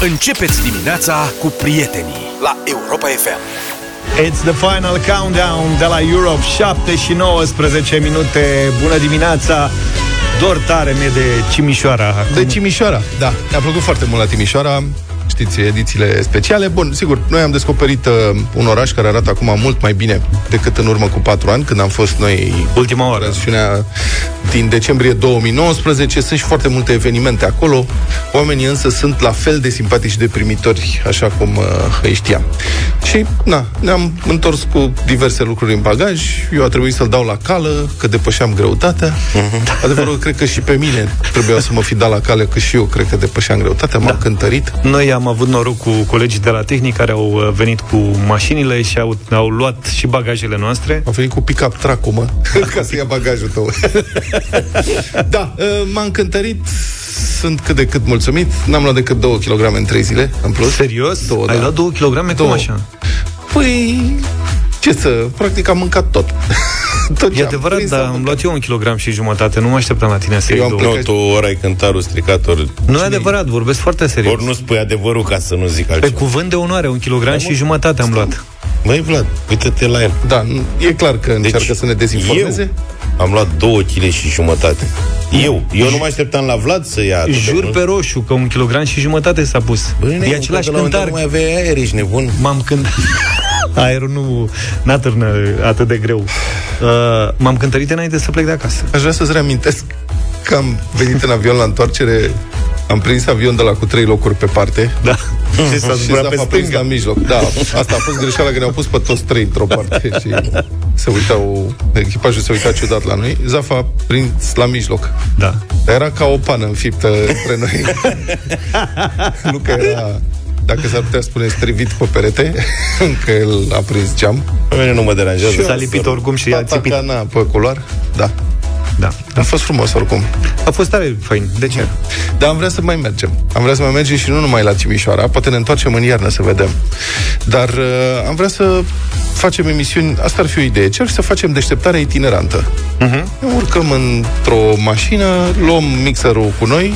Începeți dimineața cu prietenii la Europa FM. It's the final countdown de la Europe 7 și 19 minute Bună dimineața Dor tare mie de Cimișoara De Cimișoara, da. Mi-a plăcut foarte mult la Timișoara știți, edițiile speciale. Bun, sigur, noi am descoperit uh, un oraș care arată acum mult mai bine decât în urmă cu patru ani, când am fost noi Ultima oară. din decembrie 2019. Sunt și foarte multe evenimente acolo. Oamenii însă sunt la fel de simpatici și de primitori, așa cum uh, îi știam. Și, na, ne-am întors cu diverse lucruri în bagaj. Eu a trebuit să-l dau la cală, că depășeam greutatea. Uh-huh. Adevărul, cred că și pe mine trebuia să mă fi dat la cale, că și eu cred că depășeam greutatea. M-am da. cântărit. Noi am avut noroc cu colegii de la tehnic care au uh, venit cu mașinile și au, au luat și bagajele noastre. Au venit cu pick-up track mă, ca să ia bagajul tău. da, uh, m-am cântărit sunt cât de cât mulțumit. N-am luat decât 2 kg în 3 zile, în plus. Serios? Două, Ai da. luat 2 kg? Cum așa? Păi, ce să... Practic am mâncat tot. tot e adevărat, dar am luat eu un kilogram și jumătate. Nu mă așteptam la tine să iei două. Nu, tu ori ai cântarul stricat, ori... Nu e adevărat, vorbesc foarte serios. Ori nu spui adevărul ca să nu zic altceva. Pe cuvânt de onoare, un kilogram da, și jumătate am luat. Băi, Vlad, uite-te la el. Da, e clar că deci, încearcă să ne dezinformeze. Eu am luat două kg și jumătate. Eu. Eu nu mă așteptam la Vlad să ia Jur pe roșu că un kilogram și jumătate s-a pus. Băi, e același cântar. Nu mai aveai aer, ești nebun. M-am cântat. Aerul nu n-atârnă atât de greu. Uh, m-am cântărit înainte să plec de acasă. Aș vrea să-ți reamintesc că am venit în avion la întoarcere am prins avion de la cu trei locuri pe parte. Da. și s-a și pe prins la mijloc. Da, asta a fost greșeala că ne-au pus pe toți trei într-o parte și se uitau, echipajul se uita ciudat la noi. Zaf a prins la mijloc. Da. Era ca o pană înfiptă între noi. nu că era dacă s-ar putea spune strivit pe perete, că el a prins geam. Pe mine nu mă deranjează. S-a lipit oricum și a țipit. Na, pe culoar, da. Da. A fost frumos oricum. A fost tare fain. De ce? Dar am vrea să mai mergem. Am vrea să mai mergem și nu numai la Timișoara. Poate ne întoarcem în iarnă să vedem. Dar uh, am vrea să facem emisiuni. Asta ar fi o idee. Cer să facem deșteptare itinerantă. Uh-huh. urcăm într-o mașină, luăm mixerul cu noi,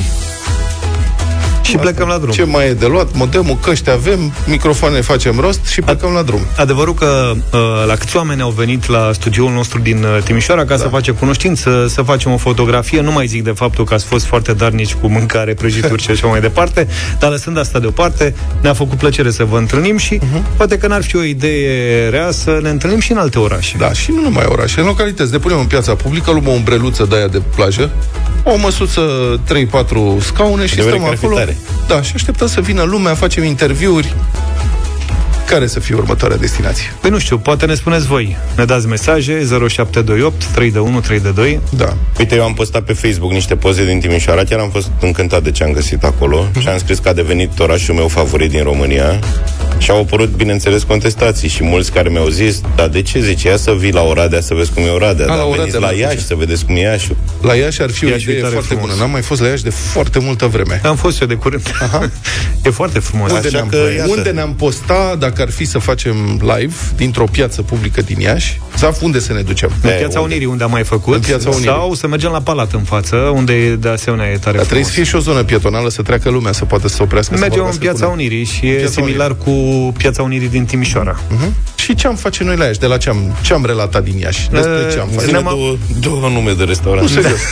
și Asta. plecăm la drum. Ce mai e de luat? Modemul, căști avem, microfoane facem rost și plecăm Ad- la drum. Adevărul că uh, la câți oameni au venit la studioul nostru din uh, Timișoara ca da. să facem cunoștință, să facem o fotografie. Nu mai zic de faptul că ați fost foarte darnici cu mâncare, prăjituri și așa mai departe, dar lăsând asta deoparte, ne-a făcut plăcere să vă întâlnim și uh-huh. poate că n-ar fi o idee rea să ne întâlnim și în alte orașe. Da, și nu numai orașe, în localități. Ne punem în piața publică, luăm o umbreluță de aia de plajă, o măsuță, 3-4 scaune și de stăm acolo. Fitare. Da, și așteptăm să vină lumea, facem interviuri. Care să fie următoarea destinație? Păi nu știu, poate ne spuneți voi. Ne dați mesaje 0728 3 de 1 3 de 2. Da. Uite, eu am postat pe Facebook niște poze din Timișoara, chiar am fost încântat de ce am găsit acolo mm-hmm. și am scris că a devenit orașul meu favorit din România. Și au apărut, bineînțeles, contestații și mulți care mi-au zis, dar de ce zice, ia să vii la Oradea să vezi cum e Oradea, dar veniți la Iași să vedeți cum e Iași. La Iași ar fi Iași o idee foarte frumos. bună. N-am mai fost la Iași de foarte multă vreme. Am fost eu de curând. Aha. e foarte frumos. Unde, ne-am, că, unde ne-am posta, dacă ar fi să facem live, dintr-o piață publică din Iași, Zaf, unde să ne ducem? În Piața unde? Unirii, unde am mai făcut, în Piața Unirii. sau să mergem la Palat în față, unde de asemenea e tare Dar trebuie să fie și o zonă pietonală, să treacă lumea, să poată să oprească. Mergem în Piața Unirii și e similar Unirii. cu Piața Unirii din Timișoara. Uh-huh. Și ce am face noi la Iași? De la ce am, ce am relatat din Iași? Despre ce am face? Ne-am două, două nume de restaurant. Nu, serios.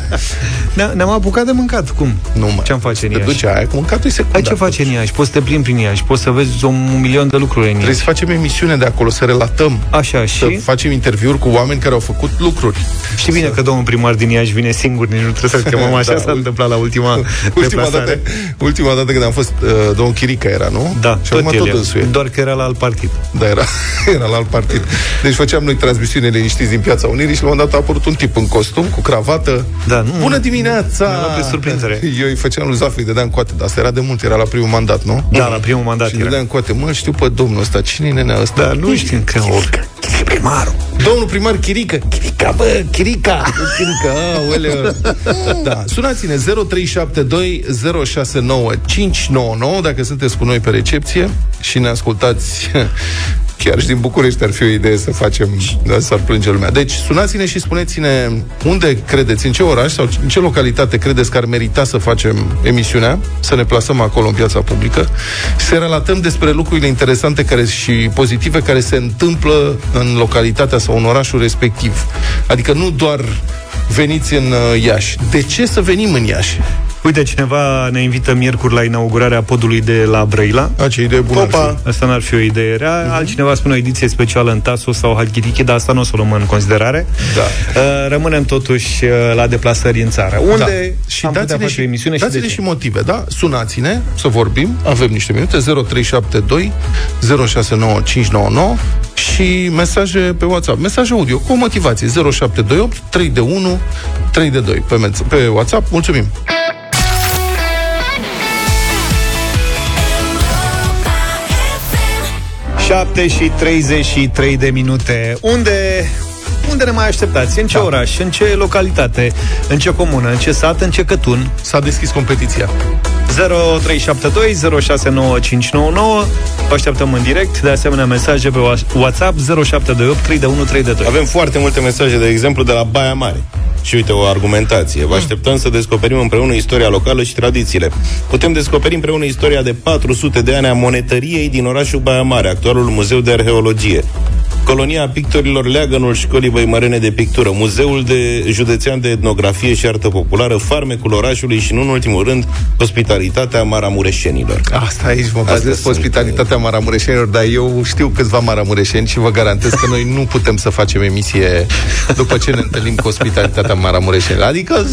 ne- ne-am apucat de mâncat. Cum? Nu, mă. Ce am face în Iași? duce aia, cu mâncatul e secundar. Ai ce face în Iași? Poți să te plimbi prin Iași, poți să vezi un milion de lucruri în Iași. Trebuie să facem emisiune de acolo, să relatăm. Așa, și? Să facem interviuri cu oameni care au făcut lucruri. Știi bine să... că domnul primar din Iași vine singur, nici nu trebuie să-l chemăm așa, da, s-a întâmplat la ultima ultima dată, ultima dată când am fost, uh, domnul Chirica era, nu? Da, și tot, tot el, Doar că era la alt partid. Da, era, era la alt partid. Deci făceam noi transmisiune liniștiți din Piața Unirii și la un moment dat a apărut un tip în costum, cu cravată. Da, nu, Bună dimineața! Pe surprindere. Eu îi făceam lui Zafri, dădeam coate, dar asta era de mult, era la primul mandat, nu? Da, la primul mandat și era. dădeam coate, mă, știu pe domnul ăsta, cine e nenea ăsta? Da, nu știu că primarul. Domnul primar Chirică. Chirica, bă, Chirica. Chirica, aoleu. Da, sunați-ne 0372 069 599 dacă sunteți cu noi pe recepție și ne ascultați Chiar și din București ar fi o idee să facem, da, să ar plânge lumea. Deci, sunați-ne și spuneți-ne unde credeți, în ce oraș sau în ce localitate credeți că ar merita să facem emisiunea, să ne plasăm acolo în piața publică, să relatăm despre lucrurile interesante care și pozitive care se întâmplă în localitatea sau în orașul respectiv. Adică nu doar veniți în uh, Iași. De ce să venim în Iași? Uite, cineva ne invită miercuri la inaugurarea podului de la Brăila. A, ce idee bună Opa, asta n-ar fi o idee rea. Uh-huh. Altcineva spune o ediție specială în Taso sau Halkidiki, dar asta nu o să o luăm în considerare. Da. Uh, rămânem totuși uh, la deplasări în țară. Unde da. și am putea dați-ne face și, o emisiune și de dați-ne ce? și motive, da? Sunați-ne să vorbim, avem niște minute, 0372 069599 și mesaje pe WhatsApp, mesaje audio cu o motivație 0728 3 de 1 3 de 2 pe, mens- pe WhatsApp. Mulțumim! 7 și 33 de minute. Unde unde ne mai așteptați? În ce Da. oraș? În ce localitate? În ce comună? În ce sat? În ce cătun? S-a deschis competiția. 0372 069599 Vă așteptăm în direct De asemenea mesaje pe WhatsApp 0728 3132 Avem foarte multe mesaje, de exemplu, de la Baia Mare. Și uite, o argumentație. Vă așteptăm să descoperim împreună istoria locală și tradițiile. Putem descoperi împreună istoria de 400 de ani a monetăriei din orașul Baia Mare, actualul Muzeu de Arheologie. Colonia pictorilor Leagănul Școlii Băimărene de Pictură, Muzeul de Județean de Etnografie și Artă Populară, Farmecul orașului și, nu în ultimul rând, Hospitalitatea Maramureșenilor. Asta aici mă Astea bazez pe sunt, ospitalitatea maramureșenilor, dar eu știu câțiva maramureșeni și vă garantez că noi nu putem să facem emisie după ce ne întâlnim cu ospitalitatea maramureșenilor. Adică,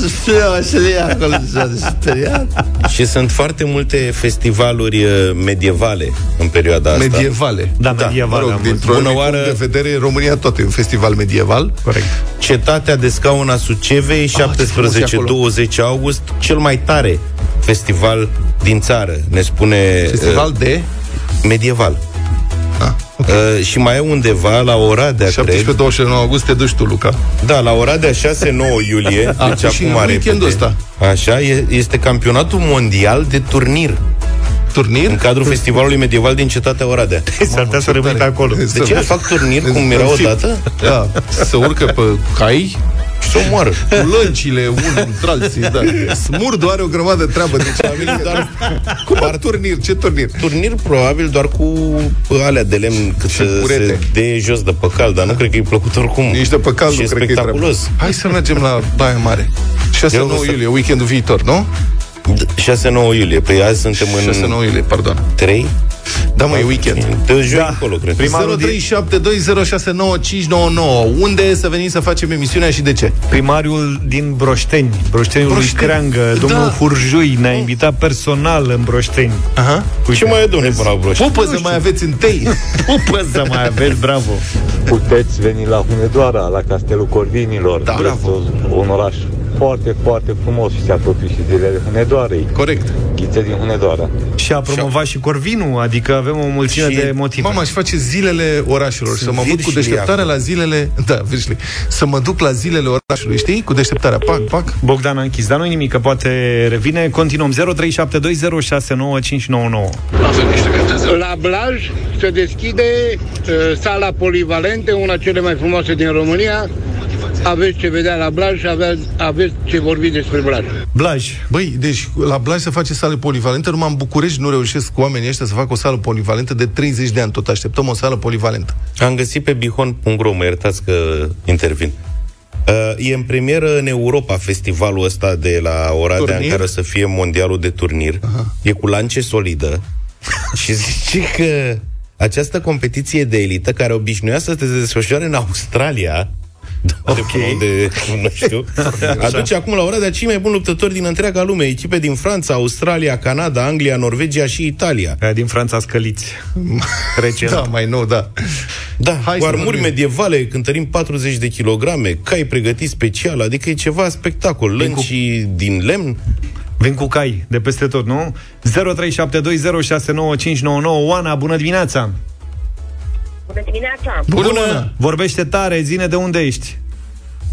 să le ia acolo, s-a speriat. Și sunt foarte multe festivaluri uh, medievale în perioada asta. Medievale. Da, medievale Mă am rog, văzut. dintr-un Bună anumit oară- punct de vedere, România tot e un festival medieval. Corect Cetatea de scaun a Sucevei, Ah, ce frumos e acolo. 17-20 august, cel mai tare festival din țară, ne spune Festival de uh, medieval. ah, okay. Uh, și mai e undeva la Oradea, cred. 17-29 august te duci tu, Luca. Da, la Oradea 6-9 iulie, A, deci și acum în are weekendul ăsta. Așa, e, este campionatul mondial de turnir Turnir? în cadrul festivalului medieval din cetatea Oradea. S-ar putea să rămâi pe acolo De ce fac turnir cum era odată? Da, să urcă pe cai Și să o moară. cu lăncile unul între alții, da. Smurdu are o grămadă de treabă, deci la mine doar... Cum ar turnir? Ce turnir? Turnir probabil doar cu alea de lemn cât Și să burete. se dee jos de păcal, dar nu cred că e plăcut oricum. Nici de păcal și nu e cred că e treabă. spectaculos. Hai să mergem la Baia Mare. 6-9 Eu o să- iulie, weekendul viitor, nu? 6-9 iulie. Păi azi suntem 6-9 în iulie, pardon. 3. Da, mă, e weekend. De joi Da. încolo, cred. Primarul din- 0372069599 Unde e să venim să facem emisiunea și de ce? Primariul din Broșteni Broșteniul lui Broșteni. Creangă Domnul Da. Hurjui ne-a invitat personal în Broșteni Aha. Ce mai e, domnule, până la broș? Pupă să mai aveți întâi. Pupă să mai aveți, bravo Puteți veni la Hunedoara, la Castelul Corvinilor. Da, Este bravo. Un oraș foarte, foarte frumos și se apropie și zilele Hunedoarei. Corect. Ghițe din Hunedoara. Și a promovat și Corvinul Adică avem o mulțime Și- de motive Mama, aș face zilele orașelor Sunt Să mă duc cu virșlii deșteptarea acolo. la zilele Da, virșli Să mă duc la zilele orașului, știi? Cu deșteptarea, pac, pac Bogdan a închis, dar nu nimic, că poate revine. Continuăm 0372069599. La Blaj se deschide uh, sala polivalentă, una cele mai frumoase din România. Aveți ce vedea la Blaj și aveți, aveți ce vorbi despre Blaj. Blaj, Băi, deci la Blaj se face sală polivalentă Numai în București nu reușesc cu oamenii ăștia Să facă o sală polivalentă de 30 de ani Tot așteptăm o sală polivalentă Am găsit pe bihon.ro, mă iertați că intervin. Uh, e în premieră în Europa festivalul ăsta de la Oradea Turnir? în care o să fie mondialul de turnir. Aha. E cu lance solidă și zice că această competiție de elită care obișnuia să se desfășoare în Australia Okay. De, nu știu. Aduce acum la Oradea cei mai buni luptători din întreaga lume, echipe din Franța, Australia, Canada, Anglia, Norvegia și Italia. aia din Franța scăliți. Recent. Da, mai nou, da Da, Hai Hai cu să armuri vorbim. medievale, cântărim 40 de kilograme, cai pregătiți special, adică e ceva spectacol. Lânci din lemn, Vin cu cai de peste tot, nu? 0372069599 Oana, bună dimineața! Bună dimineața! Bună, Bună! bună. Vorbește tare, zine de unde ești.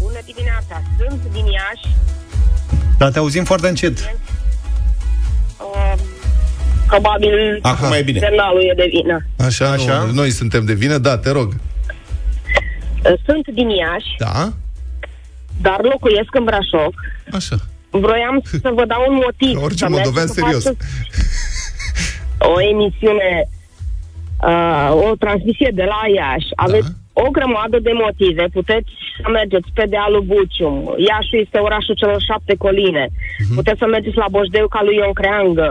Bună dimineața! Sunt din Iași. Dar te auzim foarte încet. Uh, probabil Acum e bine. semnalul e de vină. Așa, Așa. Nu, noi suntem de vină, da, te rog. Uh, Sunt din Iași, Da? dar locuiesc în Brașov. Așa. Vroiam să vă dau un motiv. Orice să mergeți moldovean să serios. faceți O emisiune, uh, o transmisie de la Iași. Aveți o grămadă de motive. Puteți să mergeți pe dealul Bucium. Iași este orașul celor șapte coline. Puteți să mergeți la Boșdeu ca lui Ion Creangă.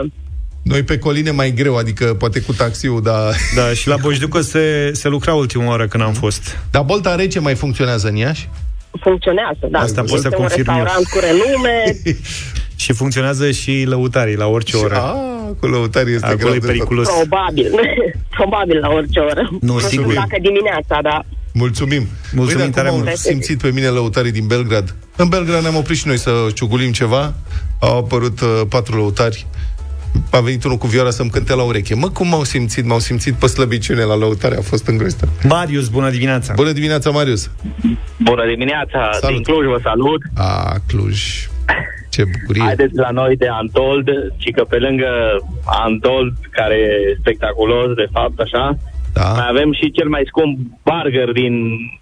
Noi pe coline mai greu, adică poate cu taxiul, dar... Da, și la Bojducă se, se lucra ultima oară când am fost. Dar bolta rece mai funcționează în Iași? Funcționează, da. Asta pot să este un confirm eu. restaurant cu renume. Și funcționează și lăutarii la orice oră. A, cu lăutarii este Acolo greu e de periculos. Probabil. Probabil la orice oră. Nu, știu sigur. Dacă dimineața, da. Mulțumim. Mulțumim Uite, tare acum mult. au simțit pe mine lăutarii din Belgrad. În Belgrad ne-am oprit și noi să ciugulim ceva. Au apărut uh, patru lăutari. A venit unul cu vioara să-mi cânte la ureche. Mă, cum m-au simțit? M-au simțit pe slăbiciune la lăutare. A fost îngrozitor. Marius, bună dimineața! Bună dimineața, Marius! Bună dimineața, Salut. din Cluj vă salut. A, Cluj. Ce bucurie. Haideți la noi de Antold, și că pe lângă Antold, care e spectaculos, de fapt, așa, Da. mai avem și cel mai scump burger din,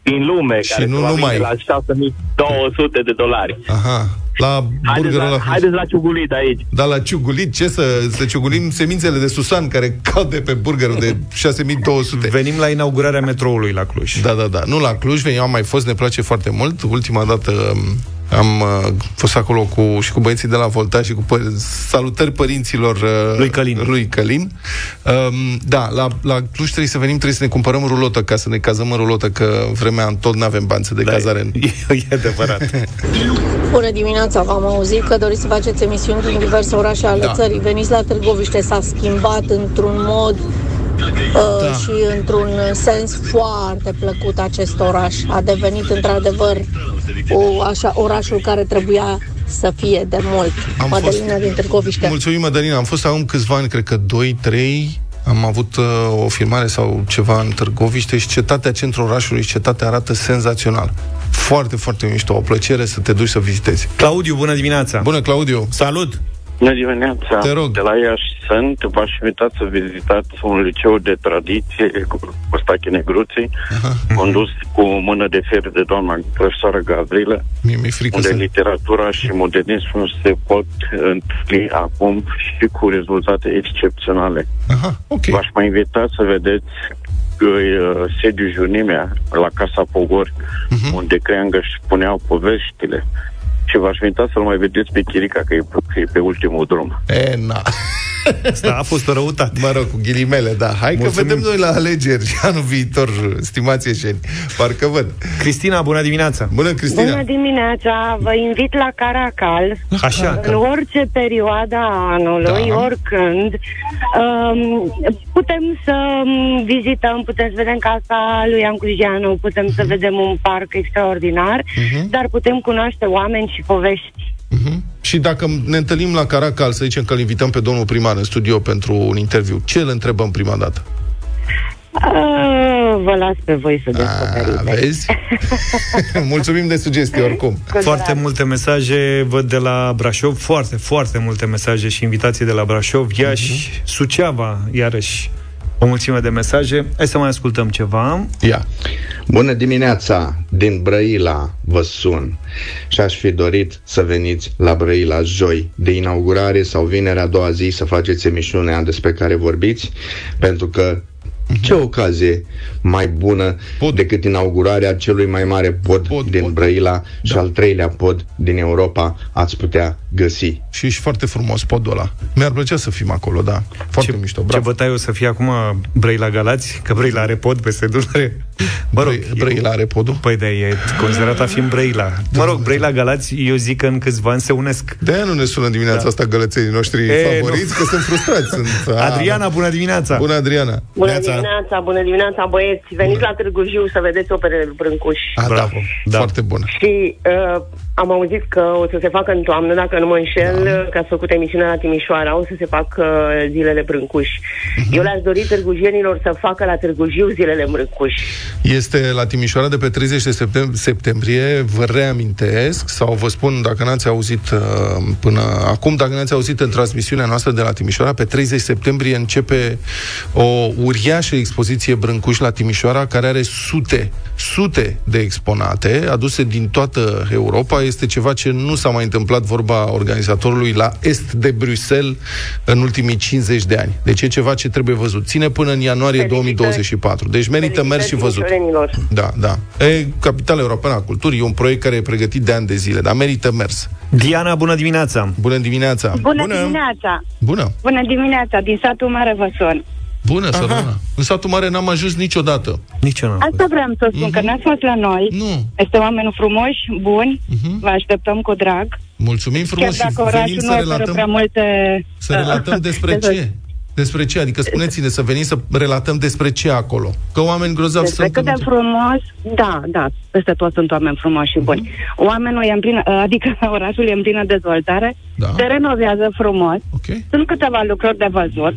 din lume, Și care nu se va numai. vinde la 6200 de dolari. Aha. La Haideți burgerul la, ăla. haideți la ciugulit aici. Da, la ciugulit, ce să, să ciugulim semințele de susan care cad de pe burgerul de 6200. Venim la inaugurarea metroului la Cluj. Da, da, da. Nu la Cluj, eu am mai fost, ne place foarte mult. Ultima dată um, am uh, fost acolo cu, și cu băieții de la Volta și cu pă- salutări părinților uh, Lui Călin. Lui Călin. Um, da, la, la Cluj trebuie să venim, trebuie să ne cumpărăm rulotă ca să ne cazăm în rulotă, că vremea în tot n-avem bani să de Da, cazare. în- e, e adevărat. Bună dimineața, v-am auzit că doriți să faceți emisiuni din diverse orașe ale Da. țării. Veniți la Târgoviște, s-a schimbat într-un mod uh, Da. și într-un sens foarte plăcut acest oraș. A devenit într-adevăr o, așa, orașul care trebuia să fie de mult. Am Mădălina fost- din Târgoviște. Mulțumim, Mădălina. Am fost acum câțiva ani, cred că 2-3, am avut uh, o filmare sau ceva în Târgoviște și cetatea centrul orașului și cetatea arată senzațional. Foarte, foarte mișto. O plăcere să te duci să vizitezi. Claudiu, bună dimineața! Bună, Claudiu! Salut! Bună dimineața! Te rog. De la Iași sunt, v-aș invita să vizitați un liceu de tradiție cu Costache Negruții, condus cu o mână de fier de doamna profesoară Gavrilă, Mie mi-e frică unde să... literatura și modernismul se pot întâlni acum și cu rezultate excepționale. Aha, ok. V-aș mai invita să vedeți uh, sediul Junimea la Casa Pogori, Mhm. unde Creangă își puneau poveștile. Și v-aș invita să-l mai vedeți pe Chirica, că e, că e pe ultimul drum. E, na. Asta a fost o răutate. Mă rog, cu ghilimele, da. Hai Mulțumim. că vedem noi la alegeri anul viitor, stimați ieșeni. Parcă văd. Cristina, bună dimineața! Bună, Cristina! Bună dimineața! Vă invit la Caracal Așa, în orice perioadă a anului, Da. oricând. Um, putem să um, vizităm, putem să vedem casa lui Ancujianu, putem să vedem un parc extraordinar, Mhm. dar putem cunoaște oameni și povești. Mhm. Și dacă ne întâlnim la Caracal, să zicem că îl invităm pe domnul primar în studio pentru un interviu, ce îl întrebăm prima dată? Uh, vă las pe voi să A, descoperiți. vezi? Mulțumim de sugestii, oricum. Foarte multe mesaje văd de la Brașov, foarte, foarte multe mesaje și invitații de la Brașov, Iași, Suceava, iarăși o mulțime de mesaje. Hai să mai ascultăm ceva. Ia. Bună dimineața! Din Brăila vă sun și aș fi dorit să veniți la Brăila joi de inaugurare sau vinerea a doua zi să faceți emisiunea despre care vorbiți, pentru că ce ocazie mai bună Pod. decât inaugurarea celui mai mare pod, Pod, din pod. Brăila și al treilea pod din Europa ați putea găsi. Și ești foarte frumos podul ăla. Mi-ar plăcea să fim acolo, da. Foarte ce, mișto, ce bravo. bătaie o să fie acum Brăila Galați? Că Brăila are pod peste Dunăre. Mă rog, Brăi- Brăila are podul? Păi de e considerat a fi în Brăila. Mă rog, Brăila Galați, eu zic că în câțiva ani se unesc. De-aia nu ne sună dimineața Da. asta gălățenii noștri E, favoriți, nu. că sunt frustrați. Sunt, Adriana, bună dimineața! Bună, Adriana! Bună Neața. dimineața, bună dimineața, băieți. Veniți la Târgu Jiu să vedeți operele lui Brâncuș. A, da, Bravo. Da. foarte bună. Și uh, Am auzit că o să se facă în toamnă, dacă nu mă înșel, da. că ați făcut emisiunea la Timișoara, o să se facă zilele Brâncuși. Uh-huh. Eu le-aș dori târgujienilor să facă la Târgu Jiu zilele Brâncuși. Este la Timișoara de pe 30 de septem- septembrie, vă reamintesc, sau vă spun dacă n-ați auzit uh, până acum, dacă n-ați auzit în transmisiunea noastră de la Timișoara, pe 30 septembrie începe o uriașă expoziție Brâncuși la Timișoara, care are sute, sute de exponate aduse din toată Europa. Este ceva ce nu s-a mai întâmplat, vorba organizatorului, la est de Bruxelles în ultimii 50 de ani. Deci e ceva ce trebuie văzut. Ține până în ianuarie Felicitări. 2024. Deci merită mers și văzut. timișorenilor. Da, da. E Capitala Europeană a Culturii, e un proiect care e pregătit de ani de zile, dar merită mers. Diana, bună dimineața! Bună dimineața! Bună, Bună dimineața! Bună! Bună dimineața, din satul Mare vă sun. Bună, Săruna! În satul mare n-am ajuns niciodată. Nici eu n-am Asta vreau să spun, că n-ați fost la noi. Nu. Este oameni frumoși, buni, vă așteptăm cu drag. Mulțumim frumos Chiar și dacă venim orașul să nu oferă relatăm, prea multe... să relatăm despre Despre- ce. Despre ce? Adică spuneți-ne să venim să relatăm despre ce acolo. Că oameni grozavi Despre sunt. cât de în- frumos, da, da, peste tot sunt oameni frumoși și buni. Oamenul e în plină, adică orașul e în plină dezvoltare, Da. se renovează frumos, okay. sunt câteva lucruri de văzut,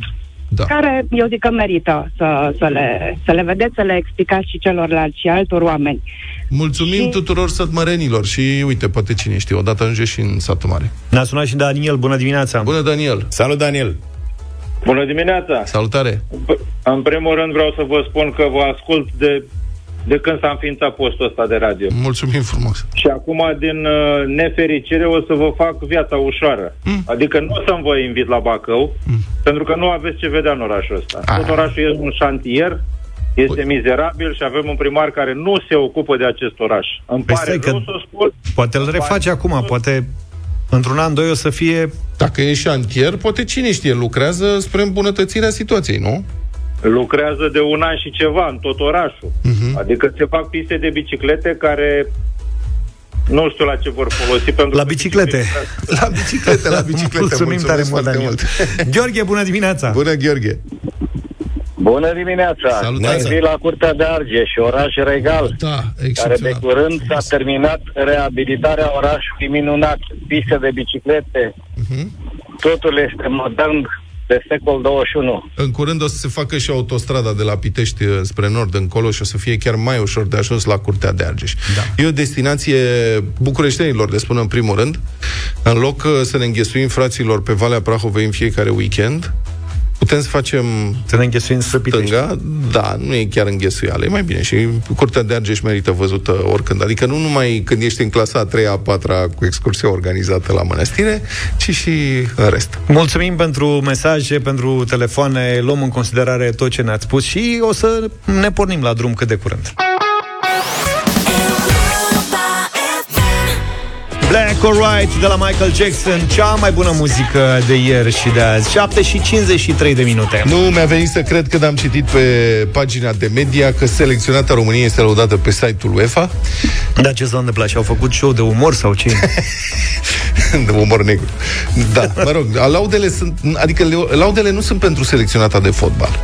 da. care eu zic că merită să, să, le, să le vedeți, să le explicați și celorlalți și altor oameni. Mulțumim Și- tuturor sătmărenilor și uite, poate cine știe, odată ajunge și în satul mare. Ne-a sunat și Daniel, bună dimineața! Bună, Daniel! Salut, Daniel! Bună dimineața! Salutare! În primul rând vreau să vă spun că vă ascult de, de când s-a înființat postul ăsta de radio. Mulțumim frumos! Și acum, din uh, nefericire, o să vă fac viața ușoară. Mm. Adică nu o să-mi vă invit la Bacău, mm. pentru că nu aveți ce vedea în orașul ăsta. Ah. Tot orașul e un șantier, este mizerabil și avem un primar care nu se ocupă de acest oraș. Îmi Păi pare stai rău că să spun. Poate îl reface acum, poate într-un an, doi o să fie... Dacă e șantier, poate cine știe, lucrează spre îmbunătățirea situației, nu? Lucrează de un an și ceva în tot orașul. Uh-huh. Adică se fac piste de biciclete care nu știu la ce vor folosi pentru La că biciclete. La biciclete, la biciclete. Mulțumim tare mult, foarte Daniel. Gheorghe, bună dimineața! Bună, Gheorghe! Bună dimineața! Salutare. Ne la Curtea de Argeș, oraș regal, Da, care de excepțional. curând s-a terminat reabilitarea orașului minunat, piste de biciclete, Mhm. totul este modern de secol 21. În curând o să se facă și autostrada de la Pitești uh, spre nord încolo și o să fie chiar mai ușor de ajuns la Curtea de Argeș. Da. E o destinație bucureștenilor, le spun în primul rând. În loc uh, să ne înghesuim fraților pe Valea Prahovei în fiecare weekend, putem să facem Să ne înghesuim spre Pitești. stânga, da, nu e chiar înghesuială, e mai bine. Și Curtea de Argeș merită văzută oricând. Adică nu numai când ești în clasa a 3 a 4 cu excursia organizată la mănăstire, ci și în rest. Mulțumim pentru mesaje, pentru telefoane, luăm în considerare tot ce ne-ați spus și o să ne pornim la drum cât de curând. Black or White de la Michael Jackson, cea mai bună muzică de ieri și de azi. 7 și 53 de minute. Nu mi-a venit să cred când am citit pe pagina de media că selecționata României este lăudată pe site-ul UEFA. Da, ce s-a întâmplat? Și-au făcut show de umor sau ce? de umor negru. Da, mă rog, laudele sunt, adică le- laudele nu sunt pentru selecționata de fotbal.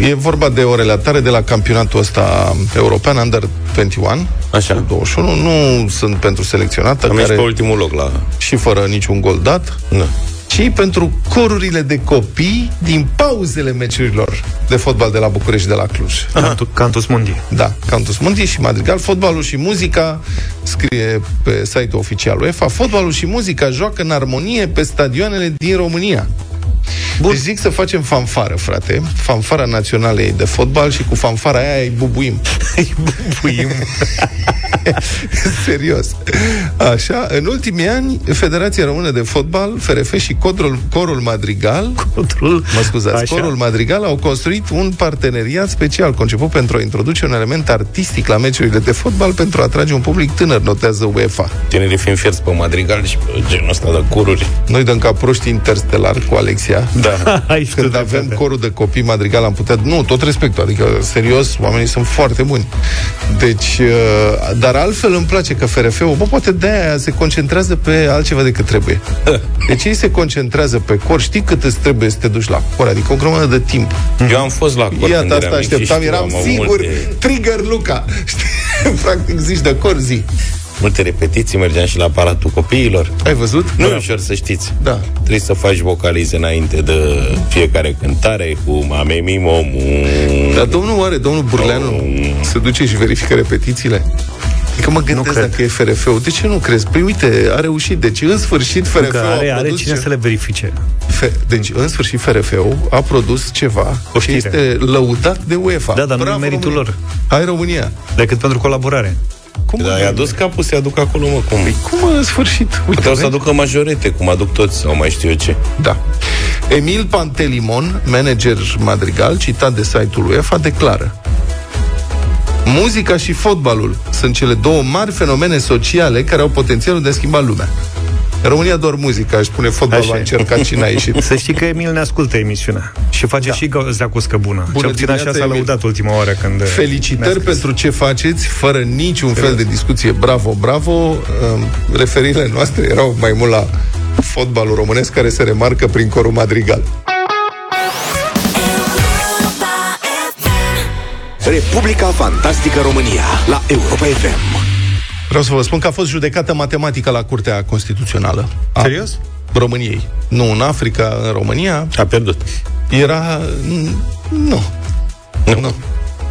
E vorba de o relatare de la campionatul ăsta european Under 21 Așa 21, nu sunt pentru selecționată Am ieșit care pe ultimul loc la... și fără niciun gol dat Da. ci pentru corurile de copii din pauzele meciurilor de fotbal de la București de la Cluj. Cantu, Cantus Mundi. Da, Cantus Mundi și Madrigal. Fotbalul și muzica, scrie pe site-ul oficial UEFA, fotbalul și muzica joacă în armonie pe stadioanele din România. Bun. Deci zic să facem fanfară, frate. Fanfara națională e de fotbal și cu fanfara aia îi bubuim. Îi bubuim. Serios. Așa, în ultimii ani, Federația Română de Fotbal, FRF și Corul, Corul Madrigal, Corul, mă scuzați, Așa. Corul Madrigal au construit un parteneriat special conceput pentru a introduce un element artistic la meciurile de fotbal pentru a atrage un public tânăr, notează UEFA. Tinerii fiind fierți pe Madrigal și pe genul ăsta de cururi. Noi dăm ca proști interstelar cu Alexia. Da. Aici tu Când dreptate. avem corul de copii Madrigal am putea... Nu, tot respectul, adică serios, oamenii sunt foarte buni. Deci, uh, dar altfel îmi place că FRF-ul, bă, poate de-aia se concentrează pe altceva decât trebuie. Deci ei se concentrează pe cor, știi cât îți trebuie să te duci la cor, adică o grămadă de timp. Eu am fost la cor când Iată, eram asta mic și așteptam, știu, eram am avut sigur, multe- trigger Luca. Știi? Practic zici de cor, zi. Multe repetiții, mergeam și la aparatul copiilor. Ai văzut? Nu e Da. ușor să știți. Da. Trebuie să faci vocalize înainte de fiecare cântare cu mame mimomu. Dar domnul oare, domnul Burleanu, se duce și verifică repetițiile? Adică mă gândesc dacă e FRF-ul. De ce nu crezi? Păi uite, a reușit. Deci în sfârșit FRF-ul Că are, a are produs cine ce- să le verifice. Fe- deci, în sfârșit, FRF-ul a produs ceva O și știre. este lăudat de UEFA. Da, dar nu e Bravo, meritul România. lor. Hai România! Decât pentru colaborare. Cum Da, i-a dus capul să-i aduc acolo, mă, cum? Păi cum în sfârșit? Uite, Puteau să vezi? aducă majorete, cum aduc toți, sau mai știu eu ce. Da. Emil Pantelimon, manager Madrigal, citat de site-ul UEFA, declară Muzica și fotbalul sunt cele două mari fenomene sociale care au potențialul de a schimba lumea. În România doar muzica, aș spune fotbalul Așa a e. încercat și n-a ieșit. Să știi că Emil ne ascultă emisiunea și face da. și găzea cu scăbună. Bună Cel puțin așa dimineața, s-a Emil. lăudat ultima oară când ne-a Felicitări scris. pentru ce faceți, fără niciun fel de discuție. Bravo, bravo! Um, Referirile noastre erau mai mult la fotbalul românesc care se remarcă prin corul madrigal. Republica Fantastică România la Europa FM. Vreau să vă spun că a fost judecată matematică la Curtea Constituțională. A Serios? României. Nu în Africa, în România. A pierdut. Era... Nu. Nu. nu.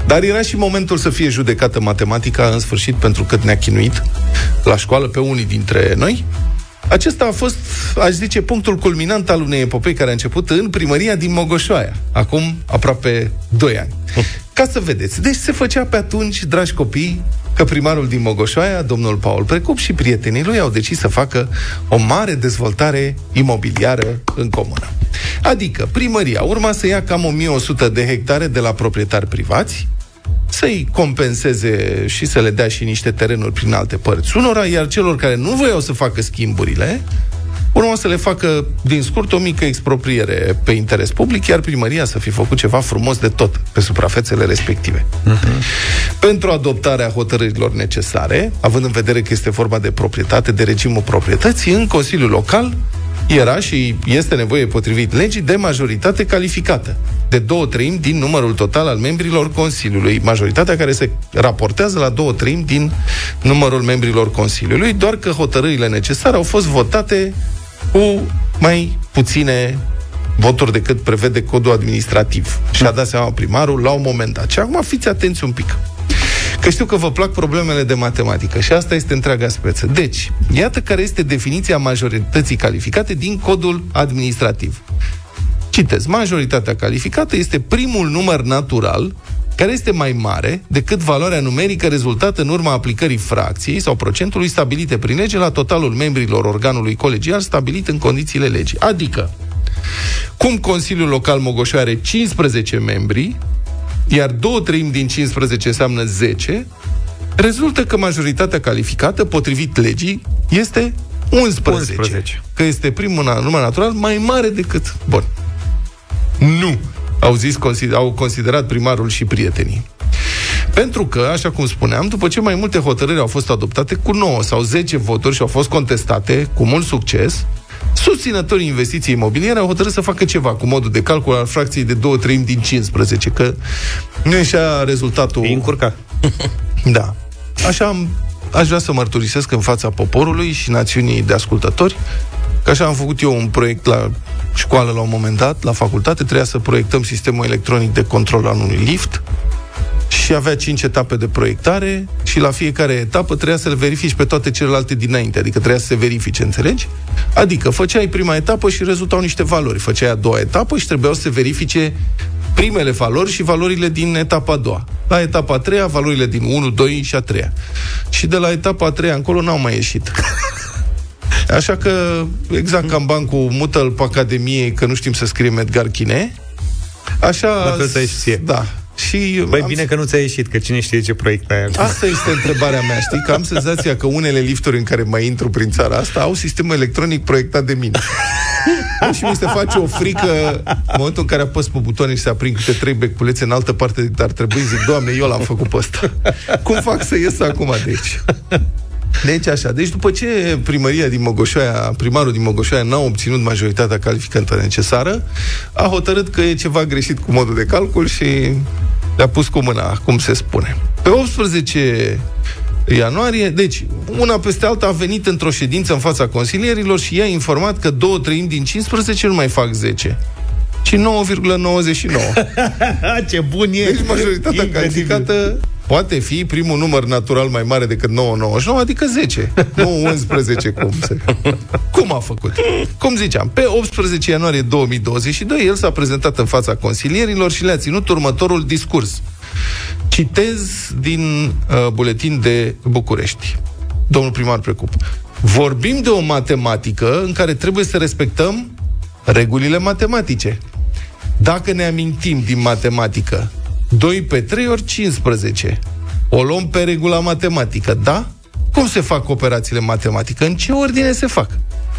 Dar era și momentul să fie judecată matematica în sfârșit, pentru că ne-a chinuit la școală pe unii dintre noi. Acesta a fost, aș zice, punctul culminant al unei epopei care a început în primăria din Mogoșoaia, acum aproape 2 ani. Ca să vedeți. Deci se făcea pe atunci, dragi copii, că primarul din Mogoșoaia, domnul Paul Precup și prietenii lui au decis să facă o mare dezvoltare imobiliară în comună. Adică primăria urma să ia cam 1100 de hectare de la proprietari privați, să-i compenseze și să le dea și niște terenuri prin alte părți unora, iar celor care nu voiau să facă schimburile, urma să le facă, din scurt, o mică expropriere pe interes public, iar primăria să fi făcut ceva frumos de tot pe suprafețele respective. Pentru adoptarea hotărârilor necesare, având în vedere că este vorba de proprietate, de regimul proprietății, în Consiliul Local era și este nevoie, potrivit legii, de majoritate calificată, de două treimi din numărul total al membrilor Consiliului, majoritatea care se raportează la două treimi din numărul membrilor Consiliului, doar că hotărârile necesare au fost votate cu mai puține voturi decât prevede codul administrativ. Și a dat seama primarul la un moment dat. Și acum fiți atenți un pic. Că știu că vă plac problemele de matematică și asta este întreaga speță. Deci, iată care este definiția majorității calificate din codul administrativ. Citez, majoritatea calificată este primul număr natural care este mai mare decât valoarea numerică rezultată în urma aplicării fracției sau procentului stabilite prin lege la totalul membrilor organului colegial stabilit în condițiile legii. Adică, cum Consiliul Local Mogoșoa are 15 membri, iar două treimi din 15 înseamnă 10, rezultă că majoritatea calificată, potrivit legii, este 11. 11. Că este primul na- număr natural mai mare decât... Bun. Nu. Au zis, consider, au considerat primarul și prietenii. Pentru că, așa cum spuneam, după ce mai multe hotărâri au fost adoptate cu 9 sau 10 voturi și au fost contestate cu mult succes, susținătorii investiției imobiliare au hotărât să facă ceva cu modul de calcul al fracției de 2 treimi din 15, că nu ieșea rezultatul... E încurca. Da. Așa am, aș vrea să mărturisesc în fața poporului și națiunii de ascultători că așa am făcut eu un proiect la școală la un moment dat, la facultate, trebuia să proiectăm sistemul electronic de control al unui lift și avea cinci etape de proiectare și la fiecare etapă trebuia să le verifici pe toate celelalte dinainte, adică trebuia să se verifice, înțelegi? Adică făceai prima etapă și rezultau niște valori, făceai a doua etapă și trebuiau să se verifice primele valori și valorile din etapa a doua. La etapa a treia, valorile din 1, 2 și a treia. Și de la etapa a treia încolo n-au mai ieșit. Așa că, exact ca în bancul mută-l pe Academiei că nu știm să scriem Edgar Chine, așa... La fel ți-a ieșit ție. Da. Și Băi, am bine că nu ți-a ieșit, că cine știe ce proiect ai acum. Asta este întrebarea mea, știi? Că am senzația că unele lifturi în care mai intru prin țara asta au sistemul electronic proiectat de mine. și mi se face o frică în momentul în care apăs pe butoane și se aprind câte trei beculețe în altă parte decât ar trebui, zic, Doamne, eu l-am făcut pe ăsta. Cum fac să ies acum de aici? Deci așa, deci după ce primăria din Mogoșoaia, primarul din Mogoșoaia n-a obținut majoritatea calificantă necesară, a hotărât că e ceva greșit cu modul de calcul și le-a pus cu mâna, cum se spune. Pe 18 ianuarie. Deci, una peste alta a venit într-o ședință în fața consilierilor și i-a informat că două treimi din 15 nu mai fac 10 ci 9,99. Ce bun e! Deci majoritatea Incredibil. calificată poate fi primul număr natural mai mare decât 9,99, adică 10, nu 11 cum se... Cum a făcut? Cum ziceam, pe 18 ianuarie 2022 el s-a prezentat în fața consilierilor și le-a ținut următorul discurs. Citez din uh, buletin de București. Domnul primar Precup. Vorbim de o matematică în care trebuie să respectăm regulile matematice. Dacă ne amintim din matematică, 2 pe 3 ori 15. O luăm pe regula matematică, da? Cum se fac operațiile matematică? În ce ordine se fac?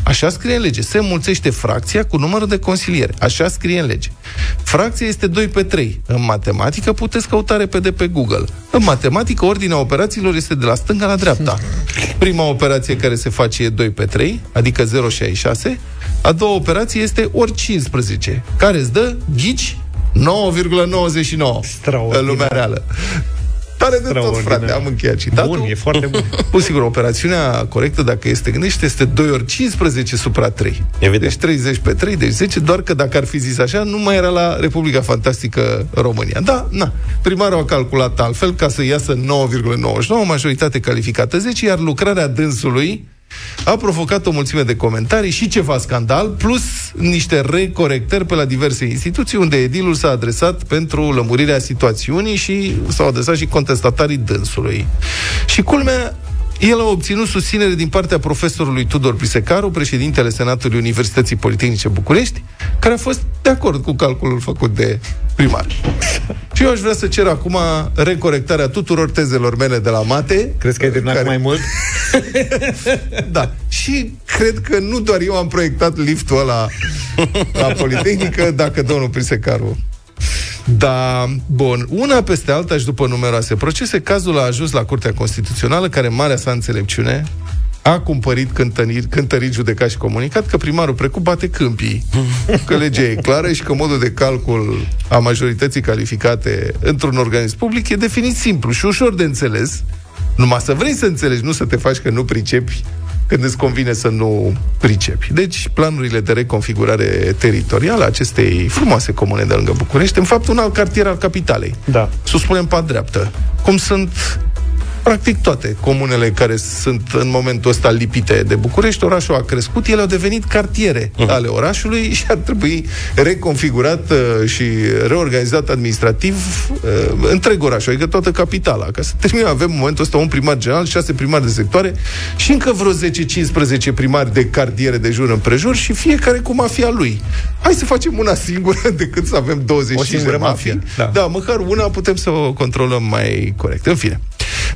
Așa scrie în lege. Se mulțește fracția cu numărul de consiliere. Așa scrie în lege. Fracția este 2 pe 3. În matematică puteți căuta repede pe Google. În matematică, ordinea operațiilor este de la stânga la dreapta. Prima operație care se face e 2 pe 3, adică 0,66. A doua operație este ori 15, care îți dă, ghici, 9,99 în lumea reală. Tare de tot, frate, am încheiat citatul. Bun, e foarte bun. Cu sigur, operațiunea corectă, dacă este gândește, este 2 ori 15 supra 3. Evident. Deci 30 pe 3, deci 10, doar că dacă ar fi zis așa, nu mai era la Republica Fantastică România. Da, na. Primarul a calculat altfel ca să iasă 9,99, majoritate calificată 10, iar lucrarea dânsului a provocat o mulțime de comentarii și ceva scandal, plus niște recorectări pe la diverse instituții, unde edilul s-a adresat pentru lămurirea situațiunii și s-au adresat și contestatarii dânsului. Și culmea, el a obținut susținere din partea profesorului Tudor Prisecaru, președintele Senatului Universității Politehnice București, care a fost de acord cu calculul făcut de primar. Și eu aș vrea să cer acum recorectarea tuturor tezelor mele de la mate. Crezi că ai terminat care... mai mult? da. Și cred că nu doar eu am proiectat liftul ăla la Politehnică, dacă domnul Prisecaru da, bun. Una peste alta și după numeroase procese, cazul a ajuns la Curtea Constituțională, care, marea sa înțelepciune, a cumpărit cântărit, cântărit judecat și comunicat că primarul precup bate câmpii, că legea e clară și că modul de calcul a majorității calificate într-un organism public e definit simplu și ușor de înțeles, numai să vrei să înțelegi, nu să te faci că nu pricepi când îți convine să nu pricepi. Deci, planurile de reconfigurare teritorială a acestei frumoase comune de lângă București, în fapt, un alt cartier al capitalei. Da. Să o spunem pe dreaptă. Cum sunt practic toate comunele care sunt în momentul ăsta lipite de București, orașul a crescut, ele au devenit cartiere uh-huh. ale orașului și ar trebui reconfigurat uh, și reorganizat administrativ uh, întreg orașul, adică toată capitala. Ca să terminăm, avem în momentul ăsta un primar general, șase primari de sectoare și încă vreo 10-15 primari de cartiere de jur împrejur și fiecare cu mafia lui. Hai să facem una singură decât să avem 25 O de mafie. mafii. Da. da, măcar una putem să o controlăm mai corect. În fine.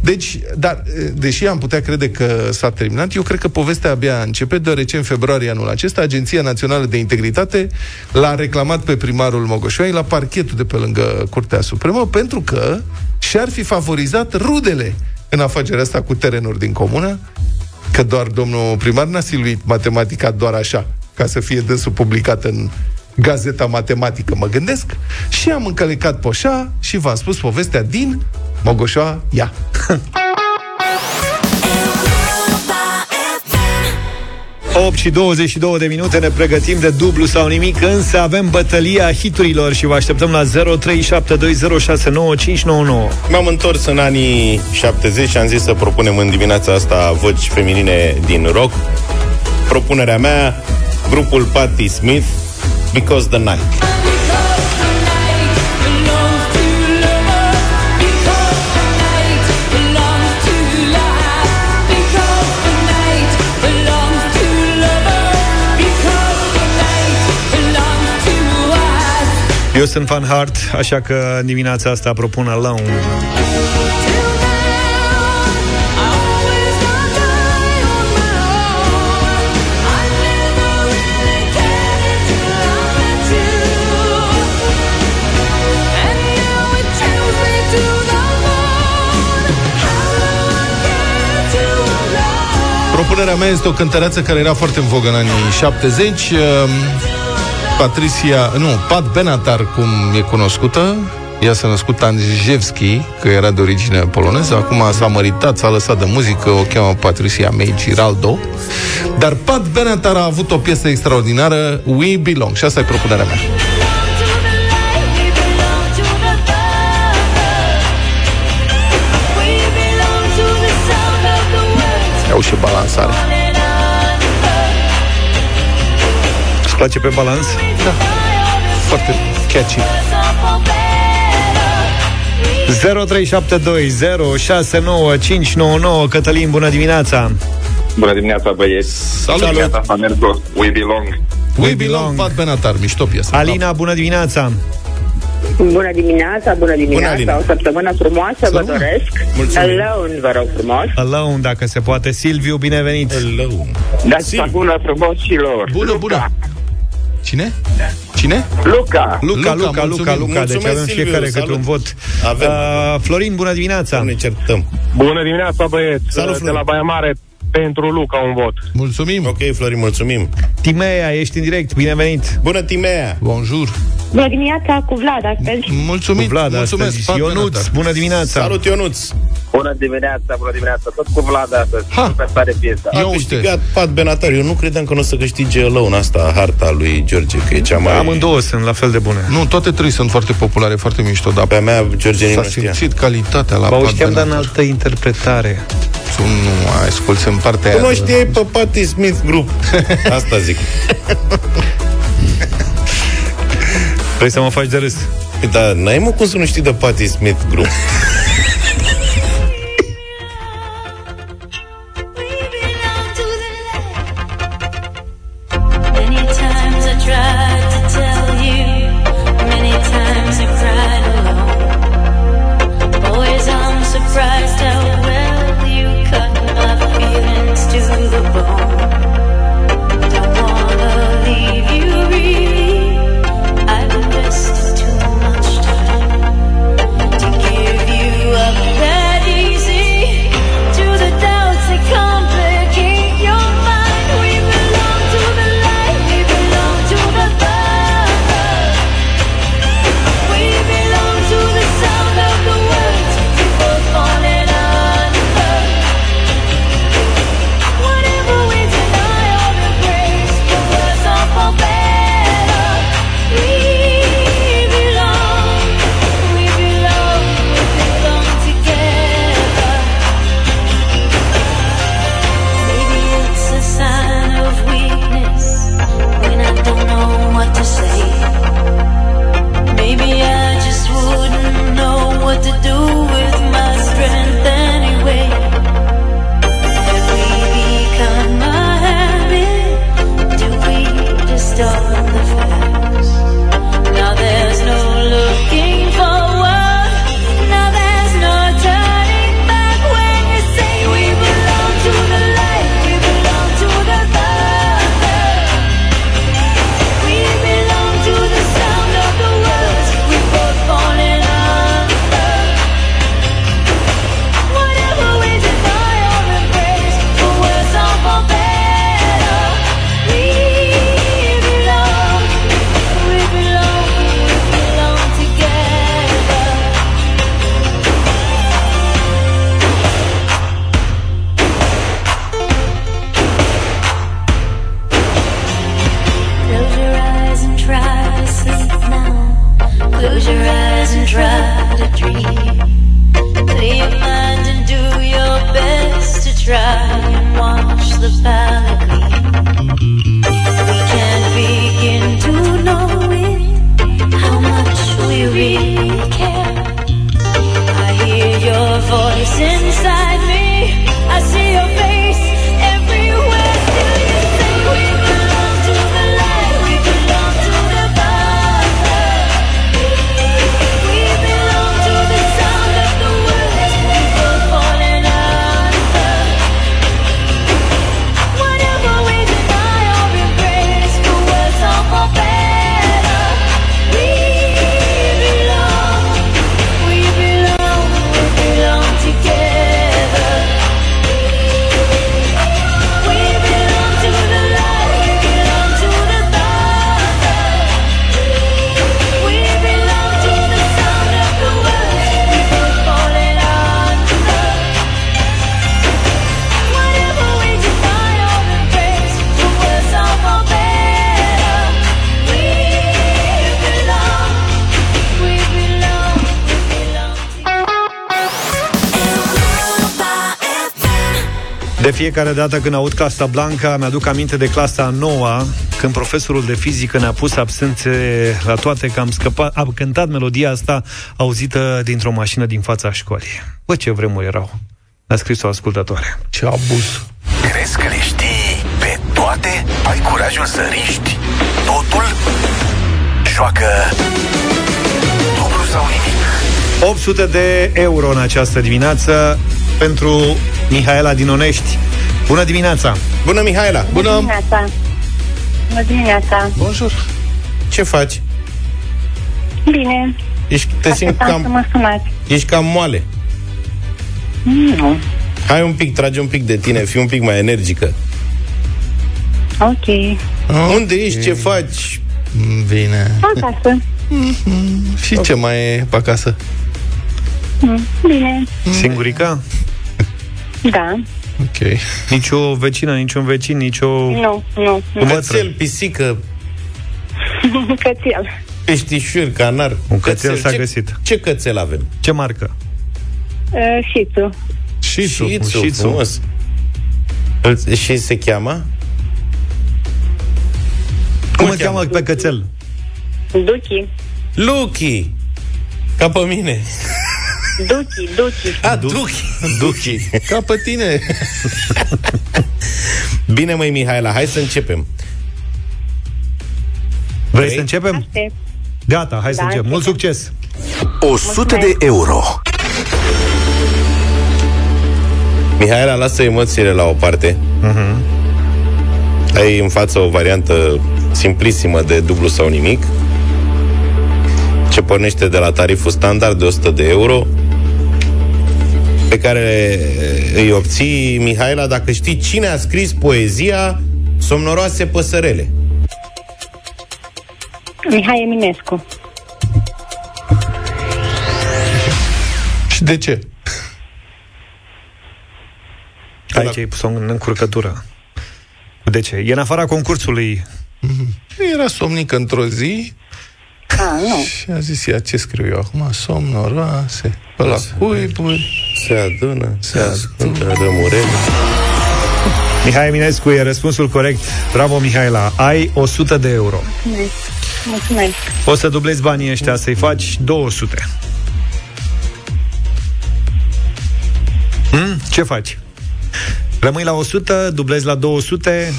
Deci, dar, deși am putea crede că s-a terminat, eu cred că povestea abia începe, deoarece în februarie anul acesta, Agenția Națională de Integritate l-a reclamat pe primarul Mogoșoai la parchetul de pe lângă Curtea Supremă, pentru că și-ar fi favorizat rudele în afacerea asta cu terenuri din comună, că doar domnul primar n-a siluit matematica doar așa, ca să fie dânsul publicat în gazeta matematică, mă gândesc, și am încălecat poșa și v-am spus povestea din Mogoșoa, ia. 8 și 22 de minute ne pregătim de dublu sau nimic, însă avem bătălia hiturilor și vă așteptăm la 0372069599. M-am întors în anii 70 și am zis să propunem în dimineața asta voci feminine din rock. Propunerea mea, grupul Patti Smith, Because the Night. Eu sunt fan hard, așa că dimineața asta propun Alone. Propunerea mea este o cântăreață care era foarte în vogă în anii 70. Uh, Patricia, nu, Pat Benatar, cum e cunoscută, Ea s-a născut Andrzejewski, că era de origine poloneză, acum s-a măritat, s-a lăsat de muzică, o cheamă Patricia May Giraldo. Dar Pat Benatar a avut o piesă extraordinară, We Belong, și asta e propunerea mea. Iau și balansare. Place pe balans? Da. Foarte catchy. 0372069599 Cătălin, bună dimineața! Bună dimineața, băieți! Salut! Dimineața, Fanergo, We Belong. We Belong, Pat Benatar, mișto piesă. Alina, bună dimineața! Bună dimineața, bună dimineața, Alina. o săptămână frumoasă vă doresc. Mulțumim. Alone, vă rog frumos. Alone, dacă se poate. Silviu, binevenit! Alone. Dați bună frumoșilor. Bună, bună! Cine? Cine? Luca. Luca, Luca, Luca, mulțumim. Luca, Luca. Deci Mulțumesc, avem Silviu, fiecare salut. câte un vot. Avem. Uh, Florin, bună dimineața! Ne certăm. Bună dimineața, băieți! Salut, de la Baia Mare pentru Luca un vot. Mulțumim! Ok, Florin, mulțumim. Timea, ești în direct, binevenit! Bună, Timea! Bonjour! Bună dimineața cu Vlad astăzi. Mulțumim! Cu Vlad Mulțumesc, astăzi. Pat Ionuț, Benatar. bună dimineața! Salut, Ionuț! Bună dimineața, bună dimineața, tot cu Vlad astăzi. Super tare piesa. A câștigat Pat Benatar. Eu nu credeam că nu o să câștige Alone asta, harta lui George, că e cea mai... Amândouă sunt la fel de bune. Nu, toate trei sunt foarte populare, foarte mișto, dar Pe a mea, George s-a nu știa. simțit calitatea la Ba, o Pat știam, dar în Benatar. altă interpretare. Tu nu ai asculți în partea Tu aia. nu știai pe Patti Smith Group. Asta zic. Vrei să mă faci de râs? Păi, Da, n-ai mă cum să nu știi de Patti Smith Group. fiecare dată când aud Casa Blanca, mi-aduc aminte de clasa a noua, când profesorul de fizică ne-a pus absențe la toate, că am, scăpat, am cântat melodia asta auzită dintr-o mașină din fața școlii. Bă, ce vremuri erau! A scris o ascultătoare. Ce abuz! Crezi că le știi pe toate? Ai curajul să riști totul? Joacă dublu sau nimic. 800 de euro în această dimineață pentru Mihaela din Onești. Bună dimineața! Bună, Mihaela! Bună dimineața! Bună dimineața! Bonjour! Ce faci? Bine. Ești, te simți Așteptam să cam, mă sunați. ești cam moale. Nu. Hai un pic, trage un pic de tine, fii un pic mai energică. Ok. Unde ești? Ce faci? Bine. Acasă. Și ce mai e pe acasă? Mm, Bine. Singurica? Da. Ok. Nici o vecină, nici un vecin, nici o... Nu, nu. nu. Cățel, pisică, Cățel. peștișuri, canar. Un cățel s-a ce, găsit. Ce cățel avem? Ce marcă? Uh, Șițu. Șițu. Șițu, Șițu. frumos. Îl- Și se cheamă? Cum îl cheamă pe cățel? Duchi. Lucky! Ca pe mine. Duchi, Duchi. A, Duchi. Duchi. Ca pe tine. Bine, măi, Mihaela, hai să începem. Vrei Vrei? să începem? Aștept. Gata, hai să Da, începem. Mult începem. succes! 100 de euro. Mihaela, lasă emoțiile la o parte. Mhm. Ai în față o variantă simplisimă de dublu sau nimic, ce pornește de la tariful standard de 100 de euro, pe care îi obții, Mihaela, dacă știi cine a scris poezia Somnoroase păsărele. Mihai Eminescu. Și de ce? Aici ai pus-o în încurcătură. De ce? E în afara concursului. Era somnică într-o zi A, nu. și a zis ea, ce scriu eu acum? Somnoroase, pe la cuiburi. Se adună, se ascunde rămurele. Mihai Eminescu e răspunsul corect. Bravo, Mihaela. Ai 100 de euro. Mulțumesc. Mulțumesc. O să dublezi banii ăștia, să-i faci 200. Hmm? Ce faci? Rămâi la 100, dublezi la 200,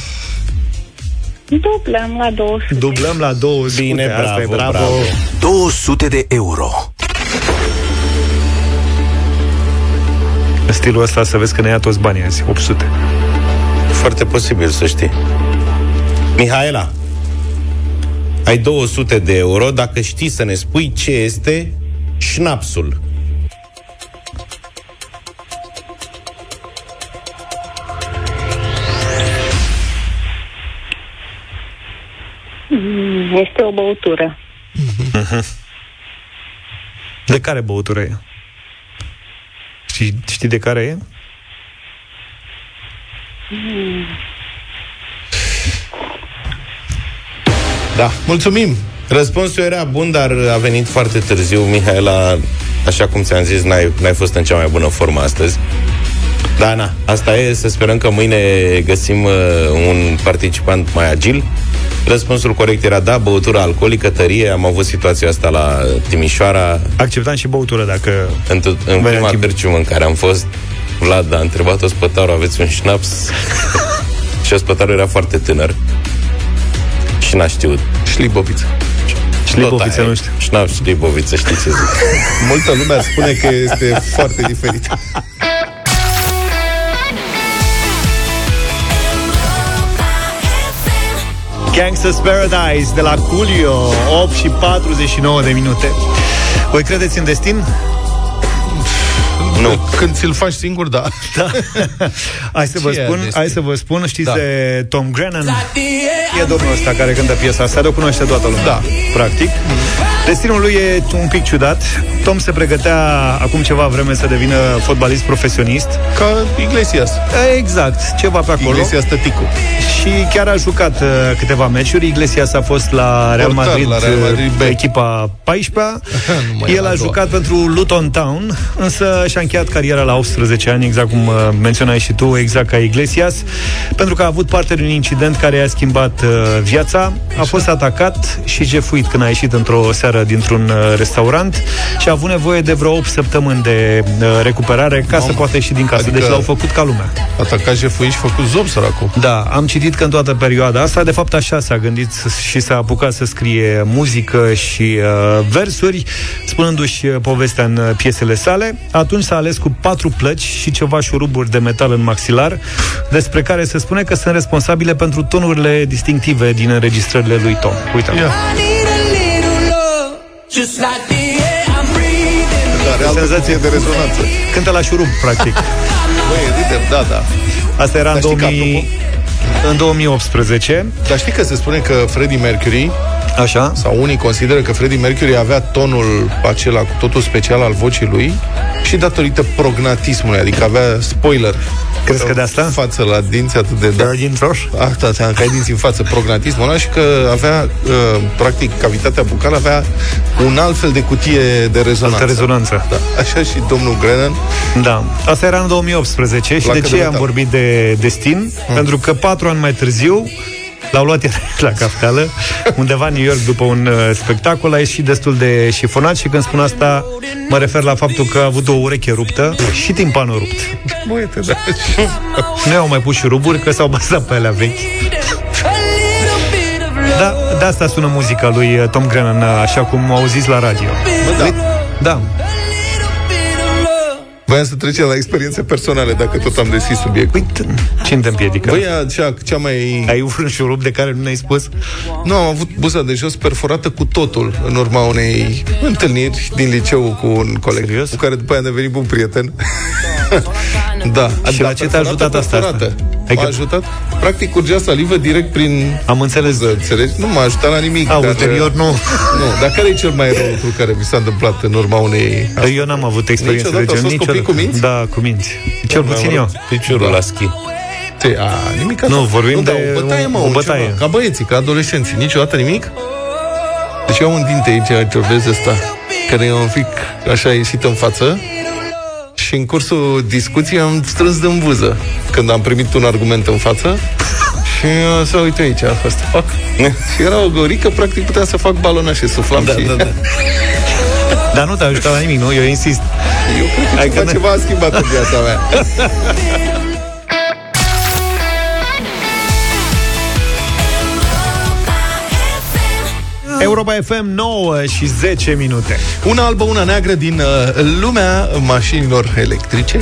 Dublăm la 200. dublăm la 200. Bine, Asta e bravo, bravo. bravo. 200 de euro. În stilul ăsta să vezi că ne ia toți banii azi. 800. Foarte posibil să știi. Mihaela, ai 200 de euro dacă știi să ne spui ce este șnapsul. Mm, Este o băutură. De care băutură e? Știi, știi de care e? Da, mulțumim! Răspunsul era bun, dar a venit foarte târziu. Mihaela, așa cum ți-am zis, n-ai, n-ai fost în cea mai bună formă astăzi. Da, na, asta e, să sperăm că mâine găsim uh, un participant mai agil. Răspunsul corect era da, băutură alcoolică, tărie. Am avut situația asta la Timișoara. Acceptam și băutură dacă... În, t- în prima târciumă în care am fost, Vlad a întrebat ospătarul, aveți un șnaps? și ospătarul era foarte tânăr. Și n-a știut. Șliboviță. Șliboviță, nu știu. Șnaps, șliboviță, știi ce zic. Multă lume spune că este foarte diferit. Gangsta's Paradise de la Coolio 8 și 49 de minute Voi credeți în destin? Nu. Când ți-l faci singur, da. da. Hai să vă Ce e spun, destin? hai să vă spun, știți Da. de Tom Grennan? E domnul ăsta care cântă piesa asta, de o cunoaște toată lumea. Da. Practic. Destinul lui e un pic ciudat. Tom se pregătea acum ceva vreme să devină fotbalist profesionist. Ca Iglesias. Exact, ceva pe acolo. Iglesias tăticu. Și chiar a jucat uh, câteva meciuri. Iglesias a fost la Real Portar Madrid, la Real Madrid B. pe echipa 14 mai El la a a doua. jucat pentru Luton Town, însă și-a încheiat cariera la 18 ani, exact cum uh, menționai și tu, exact ca Iglesias, pentru că a avut parte de un incident care i-a schimbat uh, viața. A fost atacat și jefuit când a ieșit într-o seară dintr-un uh, restaurant și a avut nevoie de vreo 8 săptămâni de uh, recuperare ca să poată ieși din casă. Adică- Deci l-au făcut ca lumea. Atacat jefuit și făcut zob, săracul. Da, am citit că în toată perioada asta, de fapt așa s-a gândit s- și s-a apucat să scrie muzică și uh, versuri, spunându-și uh, povestea în uh, piesele sale. Atunci s-a ales cu patru plăci și ceva șuruburi de metal în maxilar, despre care se spune că sunt responsabile pentru tonurile distinctive din înregistrările lui Tom. Uite. Ia. Care altă Senzație cutie de rezonanță. Cântă la șurub, practic. Băi, ridem, da, da. Asta era în, Dar știi că, 2000... în 2018. Dar știi că se spune că Freddie Mercury Așa. sau unii consideră că Freddie Mercury avea tonul acela cu totul special al vocii lui și datorită prognatismului, adică avea spoiler. Crezi că de asta? Față la dinți atât de... Da, din roș? Asta, ți-am că ai dinți în față, prognatismul ăla și că avea, uh, practic, cavitatea bucală avea un alt fel de cutie de rezonanță. Altă rezonanță. Da, așa și domnul Grennan. Da. Asta era în 2018 și Placă de de ce metal. am vorbit de destin? Mm. Pentru că patru ani mai târziu L-au luat iar la cafteală, undeva în New York după un uh, spectacol, a ieșit destul de șifonat și când spun asta mă refer la faptul că a avut o ureche ruptă și timpanul rupt. Băiete, da. Nu i-au mai pus șuruburi că s-au bazat pe alea vechi. Da, de asta sună muzica lui uh, Tom Grennan, uh, așa cum au zis la radio. Bă, da. Da. Voiam să trecem la experiențe personale, dacă tot am deschis subiectul. Uite, ce te împiedică? Băi, cea, cea mai... Ai un șurub de care nu ne-ai spus? Nu, am avut buza de jos perforată cu totul în urma unei întâlniri din liceu cu un coleg Serios? cu care după aia am devenit bun prieten. da. Și la ce te-a ajutat asta? Perforată. Adică- M-a ajutat? Practic curgea salivă direct prin... Am înțeles. Buză, înțelegi? Nu m-a ajutat la nimic. A, dar- ulterior nu. Nu, dar care e cel mai rău lucru care mi s-a întâmplat în urma unei... Eu n-am avut experiență Niciodată de au genul. fost copii cu minți? Da, cu minți. Cel puțin eu. Piciorul la schi. Te, a, nimic Nu, vorbim da, de o bătaie, mă, o un bătaie. Ceva, ca băieții, ca adolescenții. Niciodată nimic? Deci eu am un dinte aici, ce vezi ăsta, care e un pic așa ieșit în față și în cursul discuției am strâns din buză când am primit un argument în față și uh, să uite aici a fost fac. și era o gorică, practic putea să fac balonașe, suflam Da, și... da, da. Dar nu te-a ajutat la nimic, nu? Eu insist. Eu cred că Hai ceva, că- ceva a schimbat în viața mea. Europa FM 9 și 10 minute. Una albă, una neagră din uh, lumea mașinilor electrice.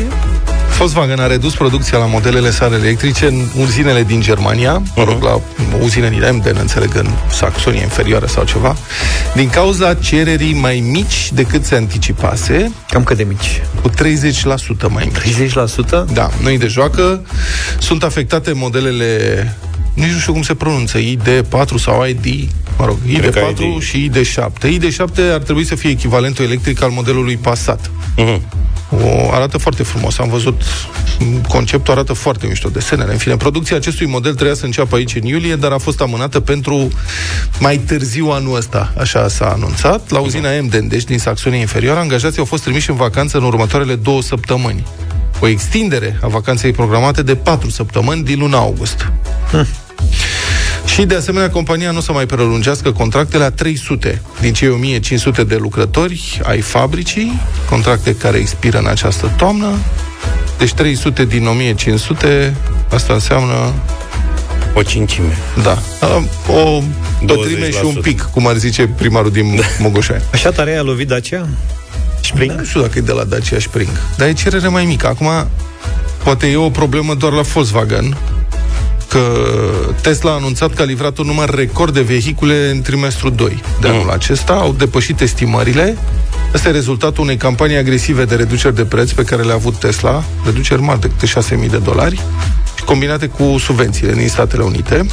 Volkswagen a redus producția la modelele sale electrice în uzinele din Germania, mă rog, la o uzină din Emden, înțeleg, în Saxonia inferioară sau ceva, din cauza cererii mai mici decât se anticipase, Cam cât de mici? cu 30% mai mici. 30%? Da, noi de joacă sunt afectate modelele nici nu știu cum se pronunță, ID4 sau ID, mă rog, Cred că ID4 ID. și ID7. ID7 ar trebui să fie echivalentul electric al modelului Passat. Mhm. O, arată foarte frumos. Am văzut m, conceptul, arată foarte mișto, desenele. În fine, producția acestui model trebuia să înceapă aici în iulie, dar a fost amânată pentru mai târziu anul ăsta. Așa s-a anunțat. La uzina Emden, deci din Saxonia Inferioară, angajații au fost trimiși în vacanță în următoarele două săptămâni. O extindere a vacanței programate de patru săptămâni din luna august. Și, de asemenea, compania nu o să mai prelungească contractele a 300 din cei 1500 de lucrători ai fabricii, contracte care expiră în această toamnă. Deci 300 din 1500, asta înseamnă, O cincime. da, o pătrime și un 20%. pic, cum ar zice primarul din Mogoșoaia. Așa tare a lovit Dacia? Spring? Nu știu dacă e de la Dacia Spring, dar e cerere mai mică. Acum, poate e o problemă doar la Volkswagen, că Tesla a anunțat că a livrat un număr record de vehicule în trimestrul 2 de anul acesta, au depășit estimările. Asta e rezultatul unei campanii agresive de reduceri de preț pe care le-a avut Tesla, reduceri mari de câte 6.000 de dolari, și combinate cu subvențiile din Statele Unite.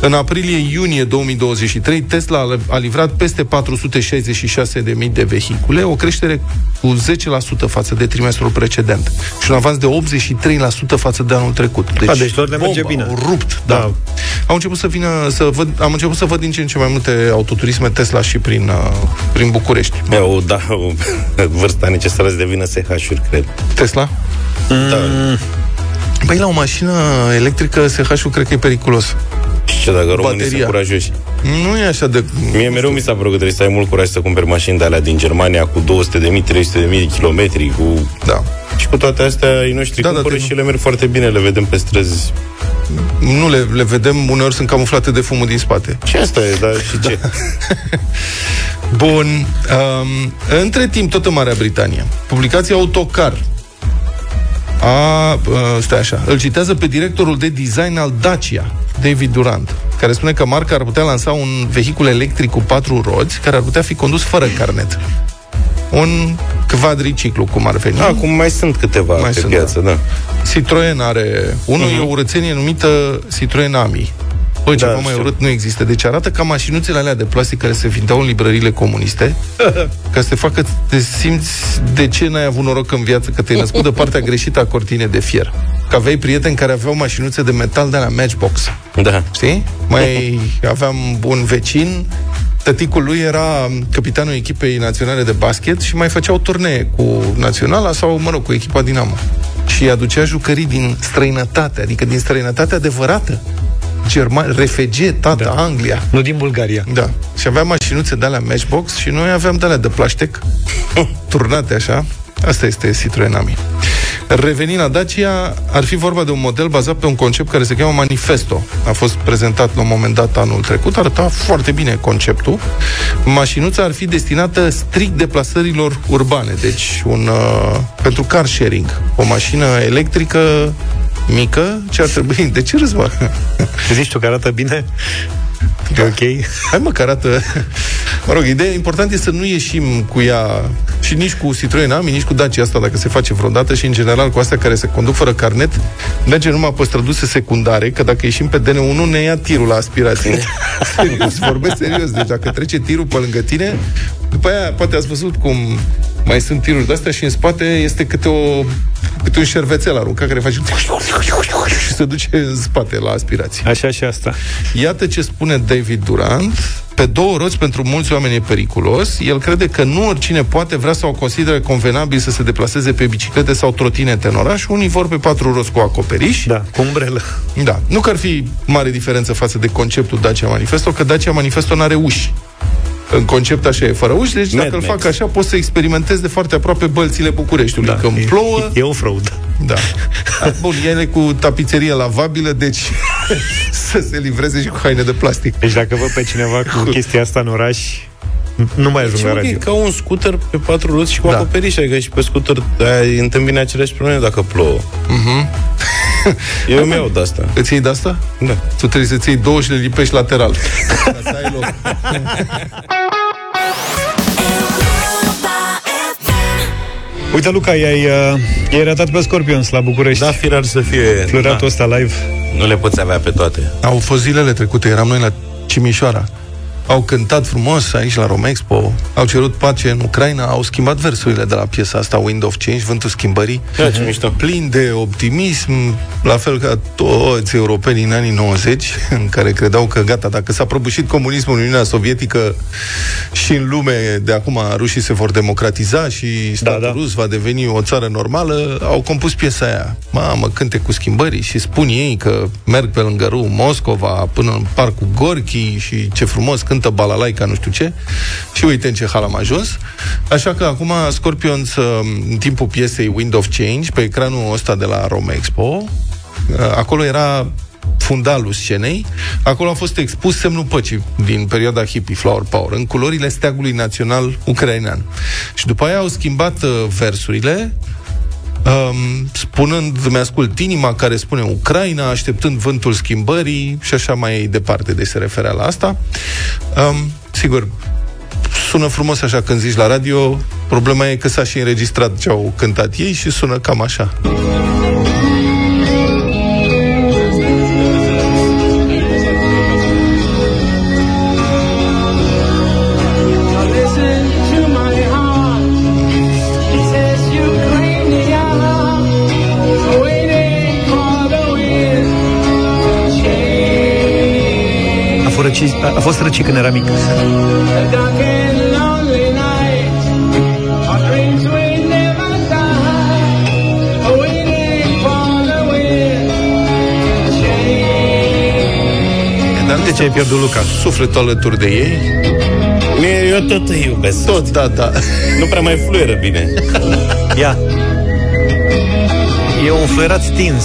În aprilie-iunie 2023, Tesla a- a livrat peste 466.000 de vehicule, o creștere cu 10% față de trimestrul precedent și un avans de 83% față de anul trecut. A, deci lor le merge bine. Au rupt, da. Da. Au început să vină, să văd, am început să văd din ce în ce mai multe autoturisme Tesla și prin, uh, prin București. Eu, da, o vârsta necesară să devină SH-uri, cred. Tesla? Da. Păi la o mașină electrică SH-ul cred că e periculos. Și ce dacă românii Bateria. sunt curajoși? Nu e așa de... Mie mereu mi s-a părut că trebuie să ai mult curaj să cumperi mașini de alea din Germania cu 200.000, 300.000 de kilometri, cu... Da. Și cu toate astea, ei noștri Da, da, da, cumpără te- și ele merg foarte bine, le vedem pe străzi. Nu le, le vedem, uneori sunt camuflate de fumul din spate. Și asta e, dar și ce? Bun. Um, între timp, tot în Marea Britanie, publicația Autocar a, uh, stai așa, îl citează pe directorul de design al Dacia, David Durant, care spune că marca ar putea lansa un vehicul electric cu patru roți care ar putea fi condus fără carnet. Un quadriciclu, cum ar veni. Acum mai sunt câteva Mai pe sunt, piață, da. Citroen are unul, uh-huh. e o urățenie numită Citroen Ami. Bă, ceva Da, mai știu. urât nu există. Deci arată ca mașinuțele alea de plastic care se vindeau în librăriile comuniste, ca să te facă să te simți de ce n-ai avut noroc în viață, că te-ai născut de partea greșită a cortinei de fier. Că aveai prieteni care aveau mașinuțe de metal de la Matchbox. Da. Știi? Mai aveam un vecin, tăticul lui era capitanul echipei naționale de basket și mai făceau turnee cu naționala sau, mă rog, cu echipa Dinamo. Și aducea jucării din străinătate, adică din străinătate adevărată. German, refege, tata, da. Anglia. Nu din Bulgaria. Da. Și aveam mașinuțe de alea Matchbox și noi aveam de alea de plaștec, turnate așa. Asta este Citroen Ami. Revenind la Dacia, ar fi vorba de un model bazat pe un concept care se cheamă Manifesto. A fost prezentat la un moment dat anul trecut, arăta foarte bine conceptul. Mașinuța ar fi destinată strict deplasărilor urbane, deci un, uh, pentru car sharing. O mașină electrică mică, ce ar trebui... De ce râzi, mă? Zici tu că arată bine? E ok? Hai mă, că arată... Mă rog, ideea important este să nu ieșim cu ea și nici cu Citroen Ami, nici cu Dacia asta, dacă se face vreodată și, în general, cu astea care se conduc fără carnet, merge numai pe străduse secundare, că dacă ieșim pe DN1, ne ia tirul la aspirație. serios, vorbesc serios. Deci dacă trece tirul pe lângă tine, după aia, poate ați văzut cum mai sunt tiruri de astea și în spate este câte, o, câte un șervețel aruncat care face și se duce în spate la aspirație. Așa și asta. Iată ce spune David Durant. Pe două roți, pentru mulți oameni e periculos. El crede că nu oricine poate vrea sau consideră convenabil să se deplaseze pe biciclete sau trotinete în oraș. Unii vor pe patru roți cu acoperiș. Da, cu umbrelă. Da. Nu că ar fi mare diferență față de conceptul Dacia Manifesto, că Dacia Manifesto nu are uși. În concept așa e, fără uși, deci Mad dacă îl Max. fac așa, poți să experimentezi de foarte aproape bălțile Bucureștiului. Da, Când plouă, E off-road. da. A, Bun, ele cu tapiserie lavabilă, deci să se livreze și cu haine de plastic. Deci dacă văd pe cineva cu chestia asta în oraș, nu mai ajung Ce la mă, că e radio. ca un scooter pe patru roți și cu Da. da. acoperiș, adică și pe scooter ai întâmpine aceleași probleme dacă plouă. Mhm. Eu mi iau de asta. Îți iei de asta? Da. Tu trebuie să-ți iei două și le lipești lateral. Ca să ai loc. Uite, Luca, i-ai, uh, i-ai ratat pe Scorpions la București. Da, firar să fie... Floratul da. ăsta live. Nu le poți avea pe toate. Au fost zilele trecute, eram noi la Cimișoara. Au cântat frumos aici la Romexpo, au cerut pace în Ucraina, au schimbat versurile de la piesa asta Wind of Change, Vântul Schimbării. Da, ce mișto. Plin de optimism, la fel ca toți europenii în anii 90, în care credeau că gata, dacă s-a prăbușit comunismul în Uniunea Sovietică și în lume, de acum rușii se vor democratiza și statul da, da. rus va deveni o țară normală, au compus piesa aia. Mamă, cânte cu schimbării și spun ei că merg pe lângă râu Moscova până în parcul Gorki și ce frumos cântă balalaica, nu știu ce. Și uite în ce hal am ajuns. Așa că acum Scorpions, în timpul piesei Wind of Change, pe ecranul ăsta de la Rome Expo, acolo era fundalul scenei, acolo a fost expus semnul păcii din perioada hippie, Flower Power, în culorile steagului național ucrainean. Și după aia au schimbat uh, versurile um, spunând, mi-ascult inima care spune Ucraina, așteptând vântul schimbării și așa mai departe, de se referea la asta. Um, sigur, sună frumos așa când zici la radio, problema e că s-a și înregistrat ce au cântat ei și sună cam așa. A, a fost răcit când era mic. Dar de ce ai pierdut Luca? Sufletul alături de ei. Mie, eu tot îi iubesc. Tot, da, da. Nu prea mai fluieră bine. Ia. E un fluierat stins.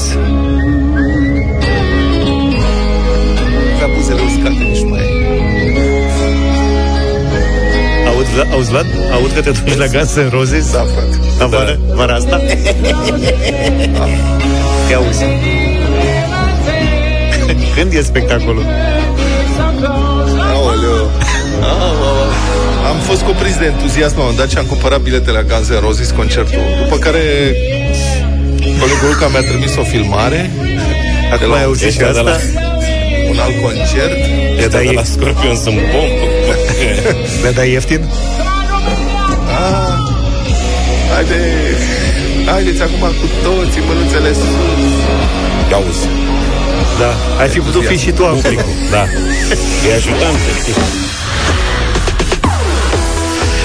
Auzi, Vlad? Auzi, Vlad? Aud că te duci la Guns N' Roses? Da, frate. La vară? Vara asta? Te auzi. Când e spectacolul? Aoleu. Aoleu. Am fost cuprins de entuziasm la un moment dat și am cumpărat bilete la Guns N' Roses concertul. După care colegul Luca mi-a trimis o filmare de la ai auzit și asta? un alt concert. E de la Scorpion sunt bombă. Le dai ieftin? Ah, haide, haideți acum cu toții mânuțele sus. Auzi. Da. Ai fi putut fi și tu acolo. Da. E ajutant, știi.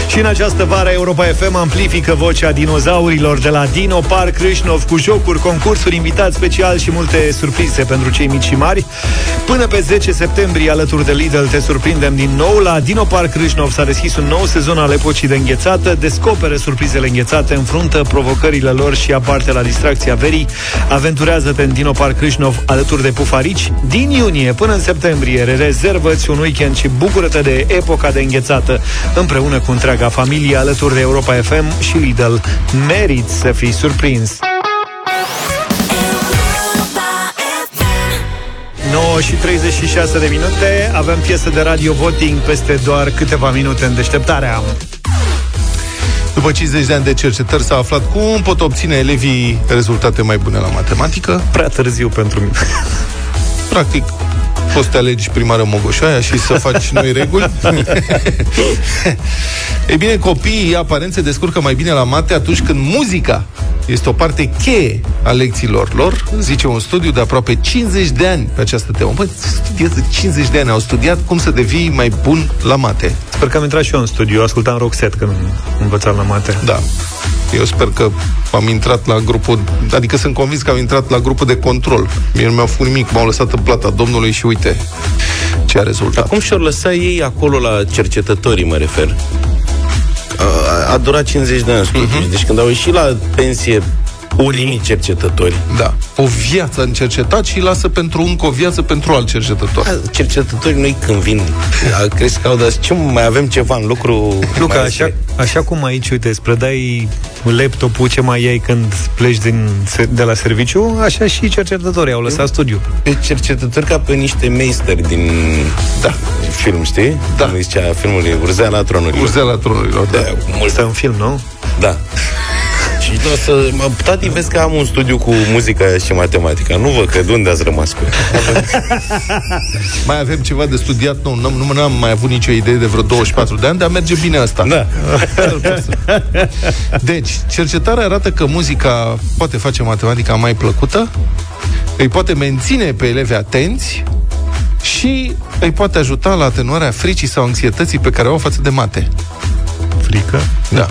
Și în această vară Europa FM amplifică vocea dinozaurilor de la Dino Park Râșnov cu jocuri, concursuri, invitați special și multe surprize pentru cei mici și mari. Până pe 10 septembrie, alături de Lidl, te surprindem din nou. La Dino Park Râșnov s-a deschis un nou sezon al epocii de înghețată. Descoperă surprizele înghețate, înfruntă provocările lor și aparte la distracția verii. Aventurează-te în Dino Park Râșnov alături de pufarici. Din iunie până în septembrie, rezervă-ți un weekend și bucură-te de epoca de înghețată împreună cu întreaga familie alături de Europa FM și Lidl. Meriți să fii surprins! 9 și 36 de minute. Avem piesă de radio voting Peste doar câteva minute în deșteptarea. După 50 de ani de cercetări s-a aflat cum pot obține elevii rezultate mai bune la matematică. Prea târziu pentru mine. Practic, poți să te alegi primară Mogoșoaia și să faci noi reguli. Ei bine, copiii aparent se descurcă mai bine la mate atunci când muzica este o parte cheie a lecțiilor lor, zice un studiu de aproape 50 de ani pe această temă. Băi, studiază 50 de ani, au studiat cum să devii mai bun la mate. Sper că am intrat și eu în studiu Ascultam Roxette când învățam la mate Da. Eu sper că am intrat la grupul, adică sunt convins că am intrat la grupul de control. Mie nu mi-au făcut nimic, m-au lăsat în plata Domnului și uite ce a rezultat. Dar cum și-or lăsa ei acolo la cercetătorii, mă refer? A, a durat 50 de ani studiu. Uh-huh. Deci când au ieșit la pensie unii cercetători. Da. O viață în cercetat și lasă pentru încă o viață pentru alt cercetător. A, cercetătorii noi când vin, a, crezi că au dat, ce mai avem ceva în lucru? Luca, mai așa, așa cum aici, uite, îți predai laptopul ce mai ai când pleci din, de la serviciu, așa și cercetătorii au lăsat studiu. Pe cercetători ca pe niște meisteri din da. film, știi? Da. Cum îi zicea filmul Urzeala tronurilor. Urzeala tronurilor, da. da. Mult. Este un film, nu? Da. Și o să... Mă, tati, vezi că am un studiu cu muzica și matematica. Nu văd că de unde ați rămas cu ea. mai avem ceva de studiat? Nu, nu, nu am mai avut nicio idee de vreo 24 de ani, dar merge bine asta. Da. Deci, cercetarea arată că muzica poate face matematica mai plăcută, îi poate menține pe elevi atenți și îi poate ajuta la atenuarea fricii sau anxietății pe care o au față de mate. Frică? Da.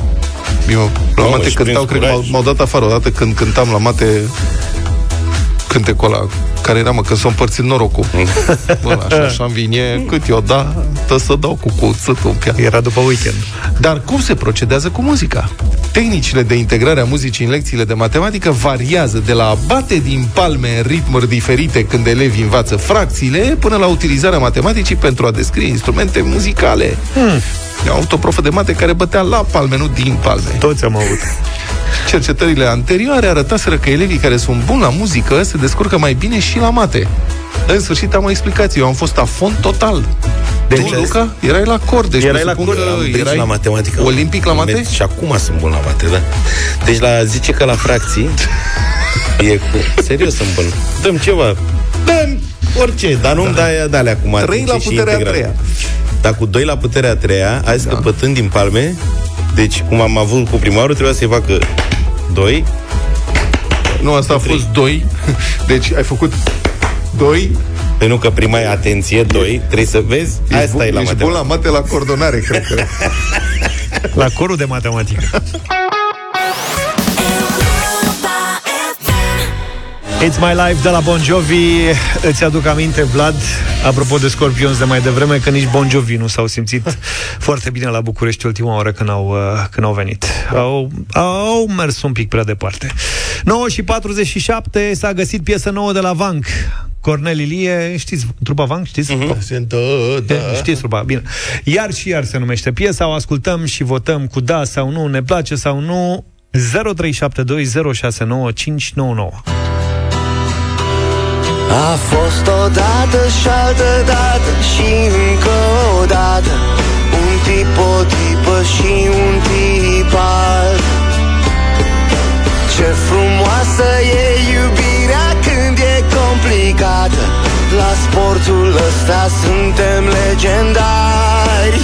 Eu, la Mamă, mate și cântau, prins cred că m-au, curaj. m-au dat afară odată când cântam la mate cântecul ăla care era, mă, că s-a împărțit norocul. Bă, așa, așa îmi vine, cât eu da, tă să dau cu cuțătul în piață. Era după weekend. Dar cum se procedează cu muzica? Tehnicile de integrare a muzicii în lecțiile de matematică variază de la a bate din palme în ritmuri diferite când elevii învață fracțiile, până la utilizarea matematicii pentru a descrie instrumente muzicale. Hmm. Eu am avut o profă de mate care bătea la palme, nu din palme. Toți am avut. Cercetările anterioare arătaseră că elevii care sunt buni la muzică se descurcă mai bine și la mate. În sfârșit am o explicație. Eu am fost afon total. Deci, tu, Luca, erai la cor. Deci Erai la presupun cor, că Am prins erai la matematică. Olimpic la mate? Și acum sunt bun la mate, da. Deci la zice că la fracții e cu... Serios sunt bun. Dăm ceva. Dăm orice, dar nu-mi da. dai de alea acum. Trei la puterea a treia. Dar cu doi la puterea a treia, hai da. scăpătând din palme, deci cum am avut cu primarul, trebuia să-i facă doi. Nu, asta a fost 2. Deci ai făcut 2 Păi nu că prima e atenție, doi, trebuie să vezi, Ești, asta bun, e la ești bun la matematică. mate, la coordonare, cred că. La corul de matematică. It's My Life de la Bon Jovi Îți aduc aminte, Vlad Apropo de Scorpions de mai devreme Că nici Bon Jovi nu s-au simțit foarte bine La București ultima oară când au, uh, când au venit au, au mers un pic prea departe 9 și 47 S-a găsit piesă nouă de la Vank Cornel Ilie, știți trupa Vank, știți? Sunt, da. Știți trupa, bine. Iar și iar se numește piesa, o ascultăm și votăm cu da sau nu, ne place sau nu. 0372069599. A fost odată și altă dată și încă o dată. Un tip, o tipă și un tipar. Ce frumoasă e iubirea când e complicată. La sportul ăsta suntem legendari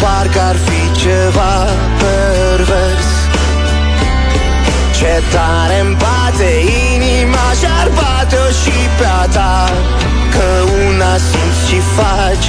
parcă ar fi ceva pervers. Ce tare-mi bate inima și-ar bate-o și pe a ta Că una simți și faci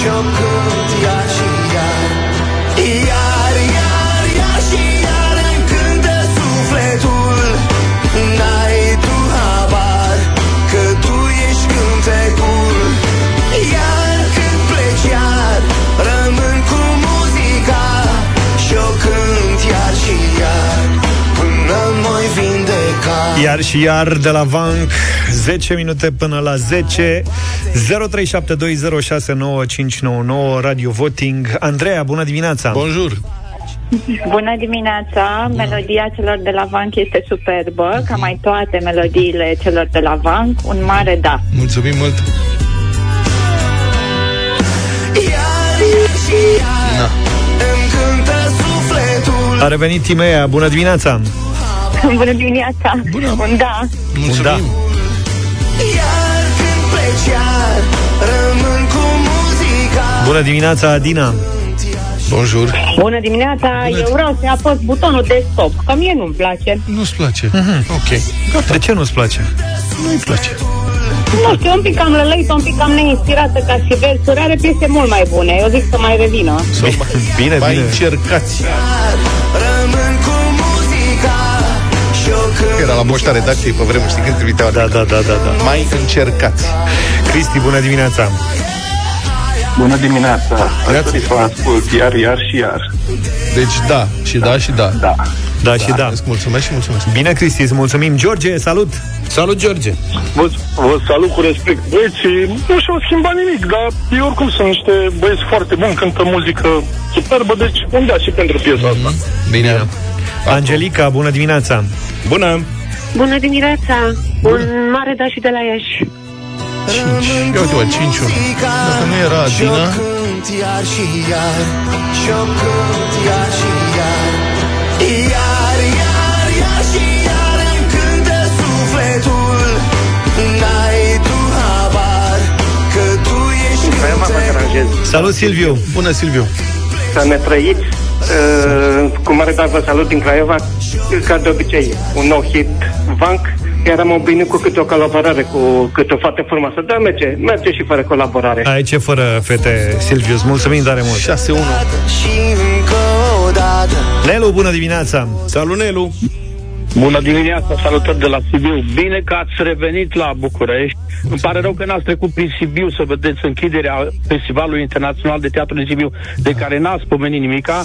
Show. Iar și iar de la Vank 10 minute până la 10 0372069599 Radio Voting Andreea, bună dimineața Bonjour Bună dimineața! Melodia celor de la Vanc este superbă, ca mai toate melodiile celor de la Vanc. Un mare da! Mulțumim mult Na. Îmi cântă sufletul A revenit Timea, bună dimineața Bună dimineața! Bună. Un da! Un da. Iar când pleci iar Rămân cu muzica Bună dimineața Adina Bonjour Bună dimineața, eu vreau să apăs butonul de stop, că mie nu-mi place. Nu-ți place? Mhm. Ok De ce nu-ți place? Nu-i place Nu știu, un pic cam lălăită, un pic cam neinspirată ca și versuri, are piese mult mai bune. Eu zic să mai revină. Bine, Mai bine încercați Și-o cânt Era la moșta redacției pe vremuri, știi când trimiteau Da, da, da, da, da. Mai încercați Cristi, bună dimineața Bună dimineața! Aș dori să vă ascult iar, iar și iar. Deci da, și da, și da. Da. Da și da. Îți mulțumesc și mulțumesc. Bine, Cristi, îți mulțumim. George, salut! Salut, George! Vă, vă salut cu respect. Băieții nu și-au schimbat nimic, dar ei oricum sunt niște băieți foarte buni, cântă muzică superbă, deci unde și pentru piesa asta. Bine. Angelica, bună dimineața! Bună! Bună dimineața! Un mare da și de la Iași. 5. Ia uite, mă, 5 Dacă nu era Adina... cânt iar și iar Și-o cânt iar și iar Iar, iar, iar și iar Îmi cântă sufletul N-ai tu habar Că tu ești cântecul Salut, Silviu! Bună, Silviu! Să ne trăiți uh, cu mare drag vă salut din Craiova ca de obicei, un nou hit Vank iar am obișnuit cu câte o colaborare cu câte o fată frumoasă. Dar merge, merge și fără colaborare. Aici e fără fete, Silviu, îți mulțumim tare mult. 6-1 Și încă o dată Nelu, bună dimineața! Salut, Nelu! Bună dimineața, salutări de la Sibiu. Bine că ați revenit la București. Îmi pare rău că n-ați trecut prin Sibiu să vedeți închiderea Festivalului Internațional de Teatru din Sibiu, de care n-ați pomenit nimica,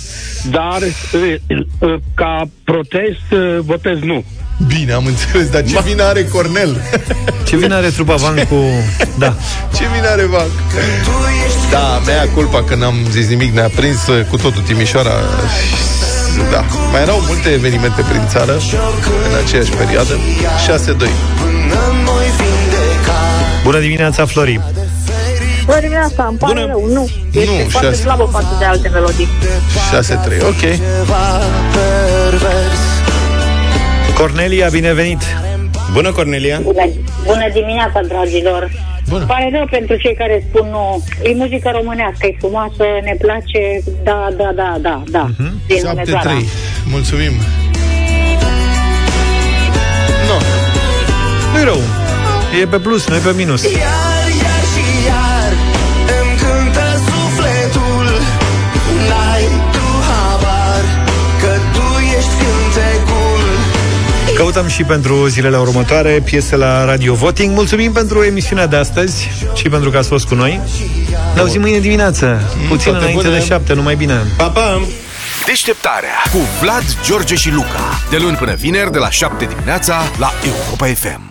dar e, e, ca protest e, votez nu. Bine, am înțeles, dar ce vină are Cornel? Ce vine are trupa Van cu... Da. Ce vină are Vanc? Da, mea culpa că n-am zis nimic, ne-a prins uh, cu totul Timișoara. Da, mai erau multe evenimente prin țară în aceeași perioadă. 6-2. Bună dimineața, Flori! Bună dimineața, îmi pare Bună. rău, nu. Este Nu, foarte șase. slabă față de alte melodii. 6-3, ok. Cornelia, binevenit! Bună, Cornelia! Bună, bună dimineața, dragilor! Bună. Îmi pare rău pentru cei care spun nu. E muzică românească, e frumoasă, ne place, da, da, da, da, da. Din 7-3. Hunedoara. Mulțumim. No. Nu-i rău. E pe plus, nu e pe minus. Iar, Căutăm și pentru zilele următoare piese la Radio Voting. Mulțumim pentru emisiunea de astăzi și pentru că ați fost cu noi. Ne auzim mâine dimineață, puțin toate înainte bune. de șapte, numai bine. Pa, pa! Deșteptarea cu Vlad, George și Luca. De luni până vineri, de la 7 dimineața, la Europa FM.